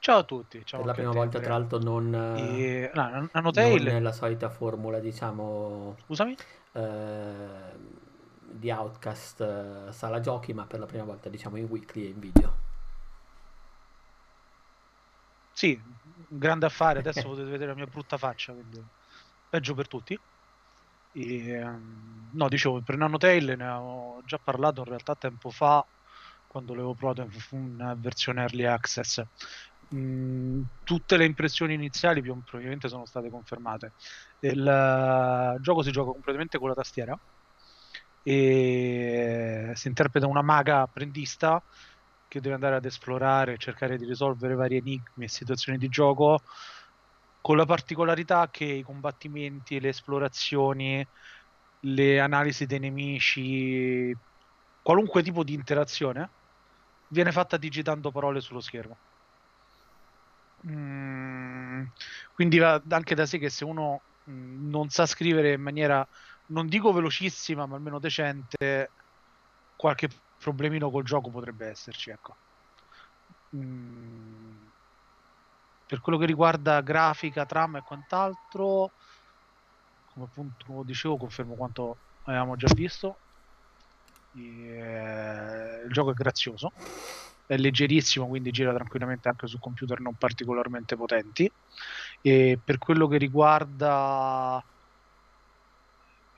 Ciao a tutti, ciao per la prima te, volta, tra Andrea. l'altro, non, E... No, Nan- non Nanotale, nella solita formula, diciamo, scusami? eh, di Outcast eh, Sala Giochi, ma per la prima volta, diciamo, in weekly e in video. Sì, un grande affare, adesso potete vedere la mia brutta faccia, quindi peggio per tutti. E, ehm, no, dicevo, per Nanotale ne ho già parlato in realtà tempo fa, quando l'avevo provato in versione Early Access. Mm, tutte le impressioni iniziali più probabilmente sono state confermate. Il eh, gioco si gioca completamente con la tastiera e si interpreta una maga apprendista che deve andare ad esplorare cercare di risolvere vari enigmi e situazioni di gioco con la particolarità che i combattimenti, le esplorazioni, le analisi dei nemici, qualunque tipo di interazione viene fatta digitando parole sullo schermo. Mm, quindi va anche da sé che se uno mm, non sa scrivere in maniera, non dico velocissima, ma almeno decente, qualche problemino col gioco potrebbe esserci, ecco. Mm, per quello che riguarda grafica, trama e quant'altro, come appunto dicevo, confermo quanto avevamo già visto. E, il gioco è grazioso, è leggerissimo, quindi gira tranquillamente anche su computer non particolarmente potenti. E per quello che riguarda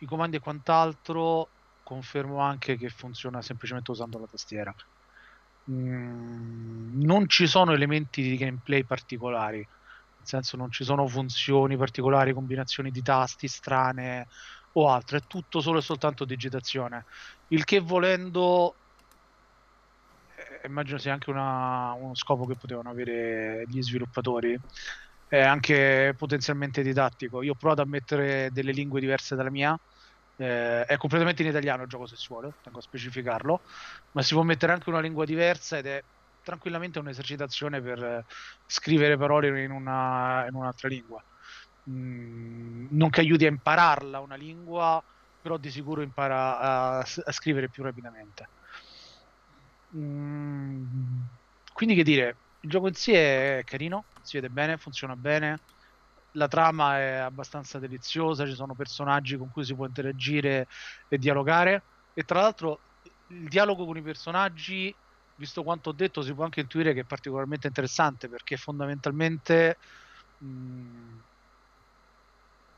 i comandi e quant'altro, confermo anche che funziona semplicemente usando la tastiera. Mm, non ci sono elementi di gameplay particolari, nel senso non ci sono funzioni particolari, combinazioni di tasti strane o altro, è tutto solo e soltanto digitazione. Il che volendo eh, immagino sia anche una- uno scopo che potevano avere gli sviluppatori. È anche potenzialmente didattico. Io ho provato a mettere delle lingue diverse dalla mia. Eh, è completamente in italiano il gioco se si vuole, tengo a specificarlo, ma si può mettere anche una lingua diversa ed è tranquillamente un'esercitazione per eh, scrivere parole in, una- in un'altra lingua. Mm, non che aiuti a impararla una lingua, però di sicuro impara a, a scrivere più rapidamente. Mm, quindi che dire, il gioco in sé è carino, si vede bene, funziona bene, la trama è abbastanza deliziosa, ci sono personaggi con cui si può interagire e dialogare. E tra l'altro il dialogo con i personaggi, visto quanto ho detto, si può anche intuire che è particolarmente interessante perché fondamentalmente mh,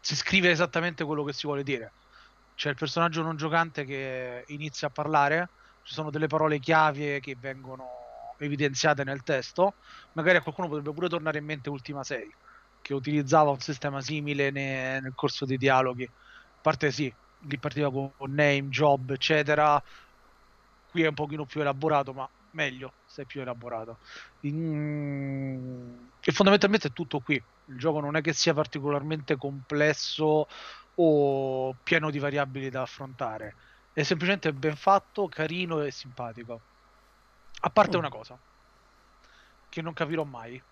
si scrive esattamente quello che si vuole dire. C'è il personaggio non giocante che inizia a parlare, ci sono delle parole chiave che vengono evidenziate nel testo, magari a qualcuno potrebbe pure tornare in mente Ultima 6, che utilizzava un sistema simile ne- nel corso dei dialoghi. A parte sì, lì partiva con name, job, eccetera. Qui è un pochino più elaborato, ma meglio se è più elaborato. In- E fondamentalmente è tutto qui. Il gioco non è che sia particolarmente complesso o pieno di variabili da affrontare. È semplicemente ben fatto, carino e simpatico. A parte Mm. una cosa, che non capirò mai.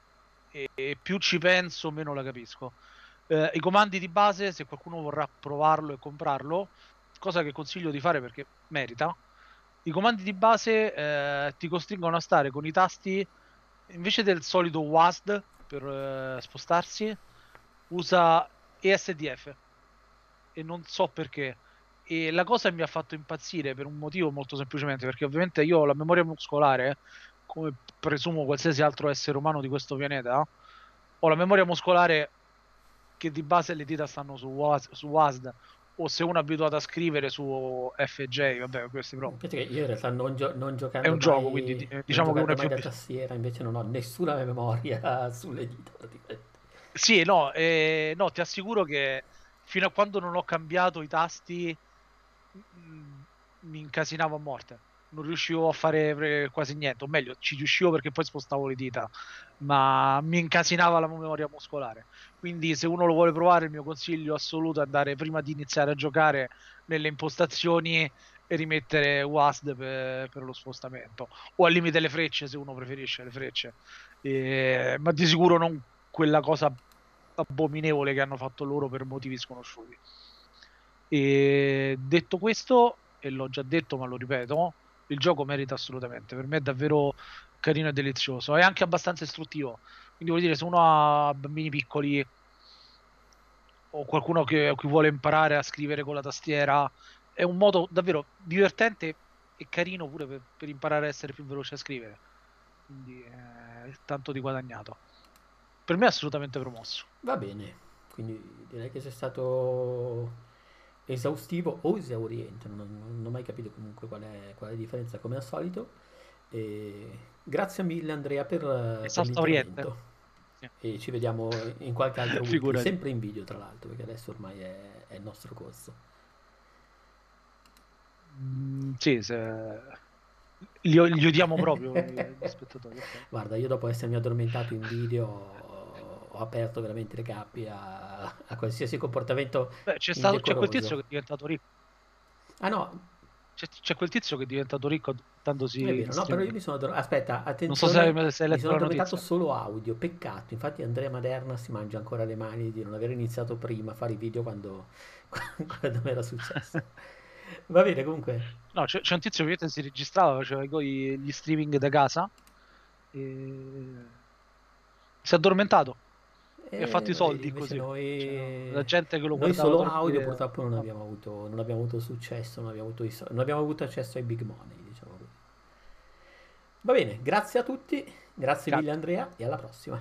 E, e più ci penso, meno la capisco. Eh, I comandi di base, se qualcuno vorrà provarlo e comprarlo, cosa che consiglio di fare perché merita. I comandi di base eh, ti costringono a stare con i tasti invece del solito WASD per eh, spostarsi, usa ESDF e non so perché. E la cosa mi ha fatto impazzire per un motivo molto semplicemente perché ovviamente io ho la memoria muscolare, come presumo qualsiasi altro essere umano di questo pianeta, ho la memoria muscolare che di base le dita stanno su, Was- su WASD o se uno è abituato a scrivere su FJ, vabbè, questi proprio. Io in realtà non, gio- non giocando È un gioco, mai- quindi, eh, non diciamo che uno è più da tastiera, invece non ho nessuna memoria sulle dita praticamente. Sì, no, eh, no, ti assicuro che fino a quando non ho cambiato i tasti mm, mi incasinavo a morte. Non riuscivo a fare quasi niente, o meglio, ci riuscivo perché poi spostavo le dita, ma mi incasinava la memoria muscolare. Quindi se uno lo vuole provare, il mio consiglio assoluto è andare prima di iniziare a giocare nelle impostazioni e rimettere WASD per, per lo spostamento, o al limite le frecce se uno preferisce le frecce. Eh, ma di sicuro non quella cosa abominevole che hanno fatto loro per motivi sconosciuti. E detto questo, e l'ho già detto ma lo ripeto, il gioco merita assolutamente, per me è davvero carino e delizioso, è anche abbastanza istruttivo, quindi vuol dire se uno ha bambini piccoli o qualcuno che, che vuole imparare a scrivere con la tastiera, è un modo davvero divertente e carino pure per, per imparare a essere più veloce a scrivere, quindi è tanto di guadagnato. per me è assolutamente promosso. Va bene, quindi direi che sei stato esaustivo o esauriente, non, non ho mai capito comunque qual è, qual è la differenza come al solito. E grazie mille Andrea per, per Esauriente. l'intervento. E ci vediamo in qualche altro Figurati. sempre in video tra l'altro, perché adesso ormai è, è il nostro corso. Mm, sì, se... li, li odiamo proprio gli spettatori. Guarda, io dopo essermi addormentato in video ho, aperto veramente le cappi a, a qualsiasi comportamento. Beh, c'è, stato, c'è quel tizio che è diventato ricco. Ah no, C'è, c'è quel tizio che è diventato ricco tandosi è vero, no, però io mi sono. Aspetta, Non so attenzione, se, se mi sono addormentato solo audio, peccato. Infatti Andrea Maderna si mangia ancora le mani di non aver iniziato prima a fare i video quando, quando era successo. Va bene, comunque, No, c'è, c'è un tizio che si registrava, faceva i- i- gli streaming da casa e si è addormentato e ha fatto i soldi Eh, invece così. Noi, C'era la gente che lo noi guardava solo dormire. audio purtroppo non abbiamo avuto, non abbiamo avuto successo, non abbiamo avuto, i non abbiamo avuto accesso ai big money, diciamo. Va bene, grazie a tutti, grazie Grazie. mille Andrea e alla prossima.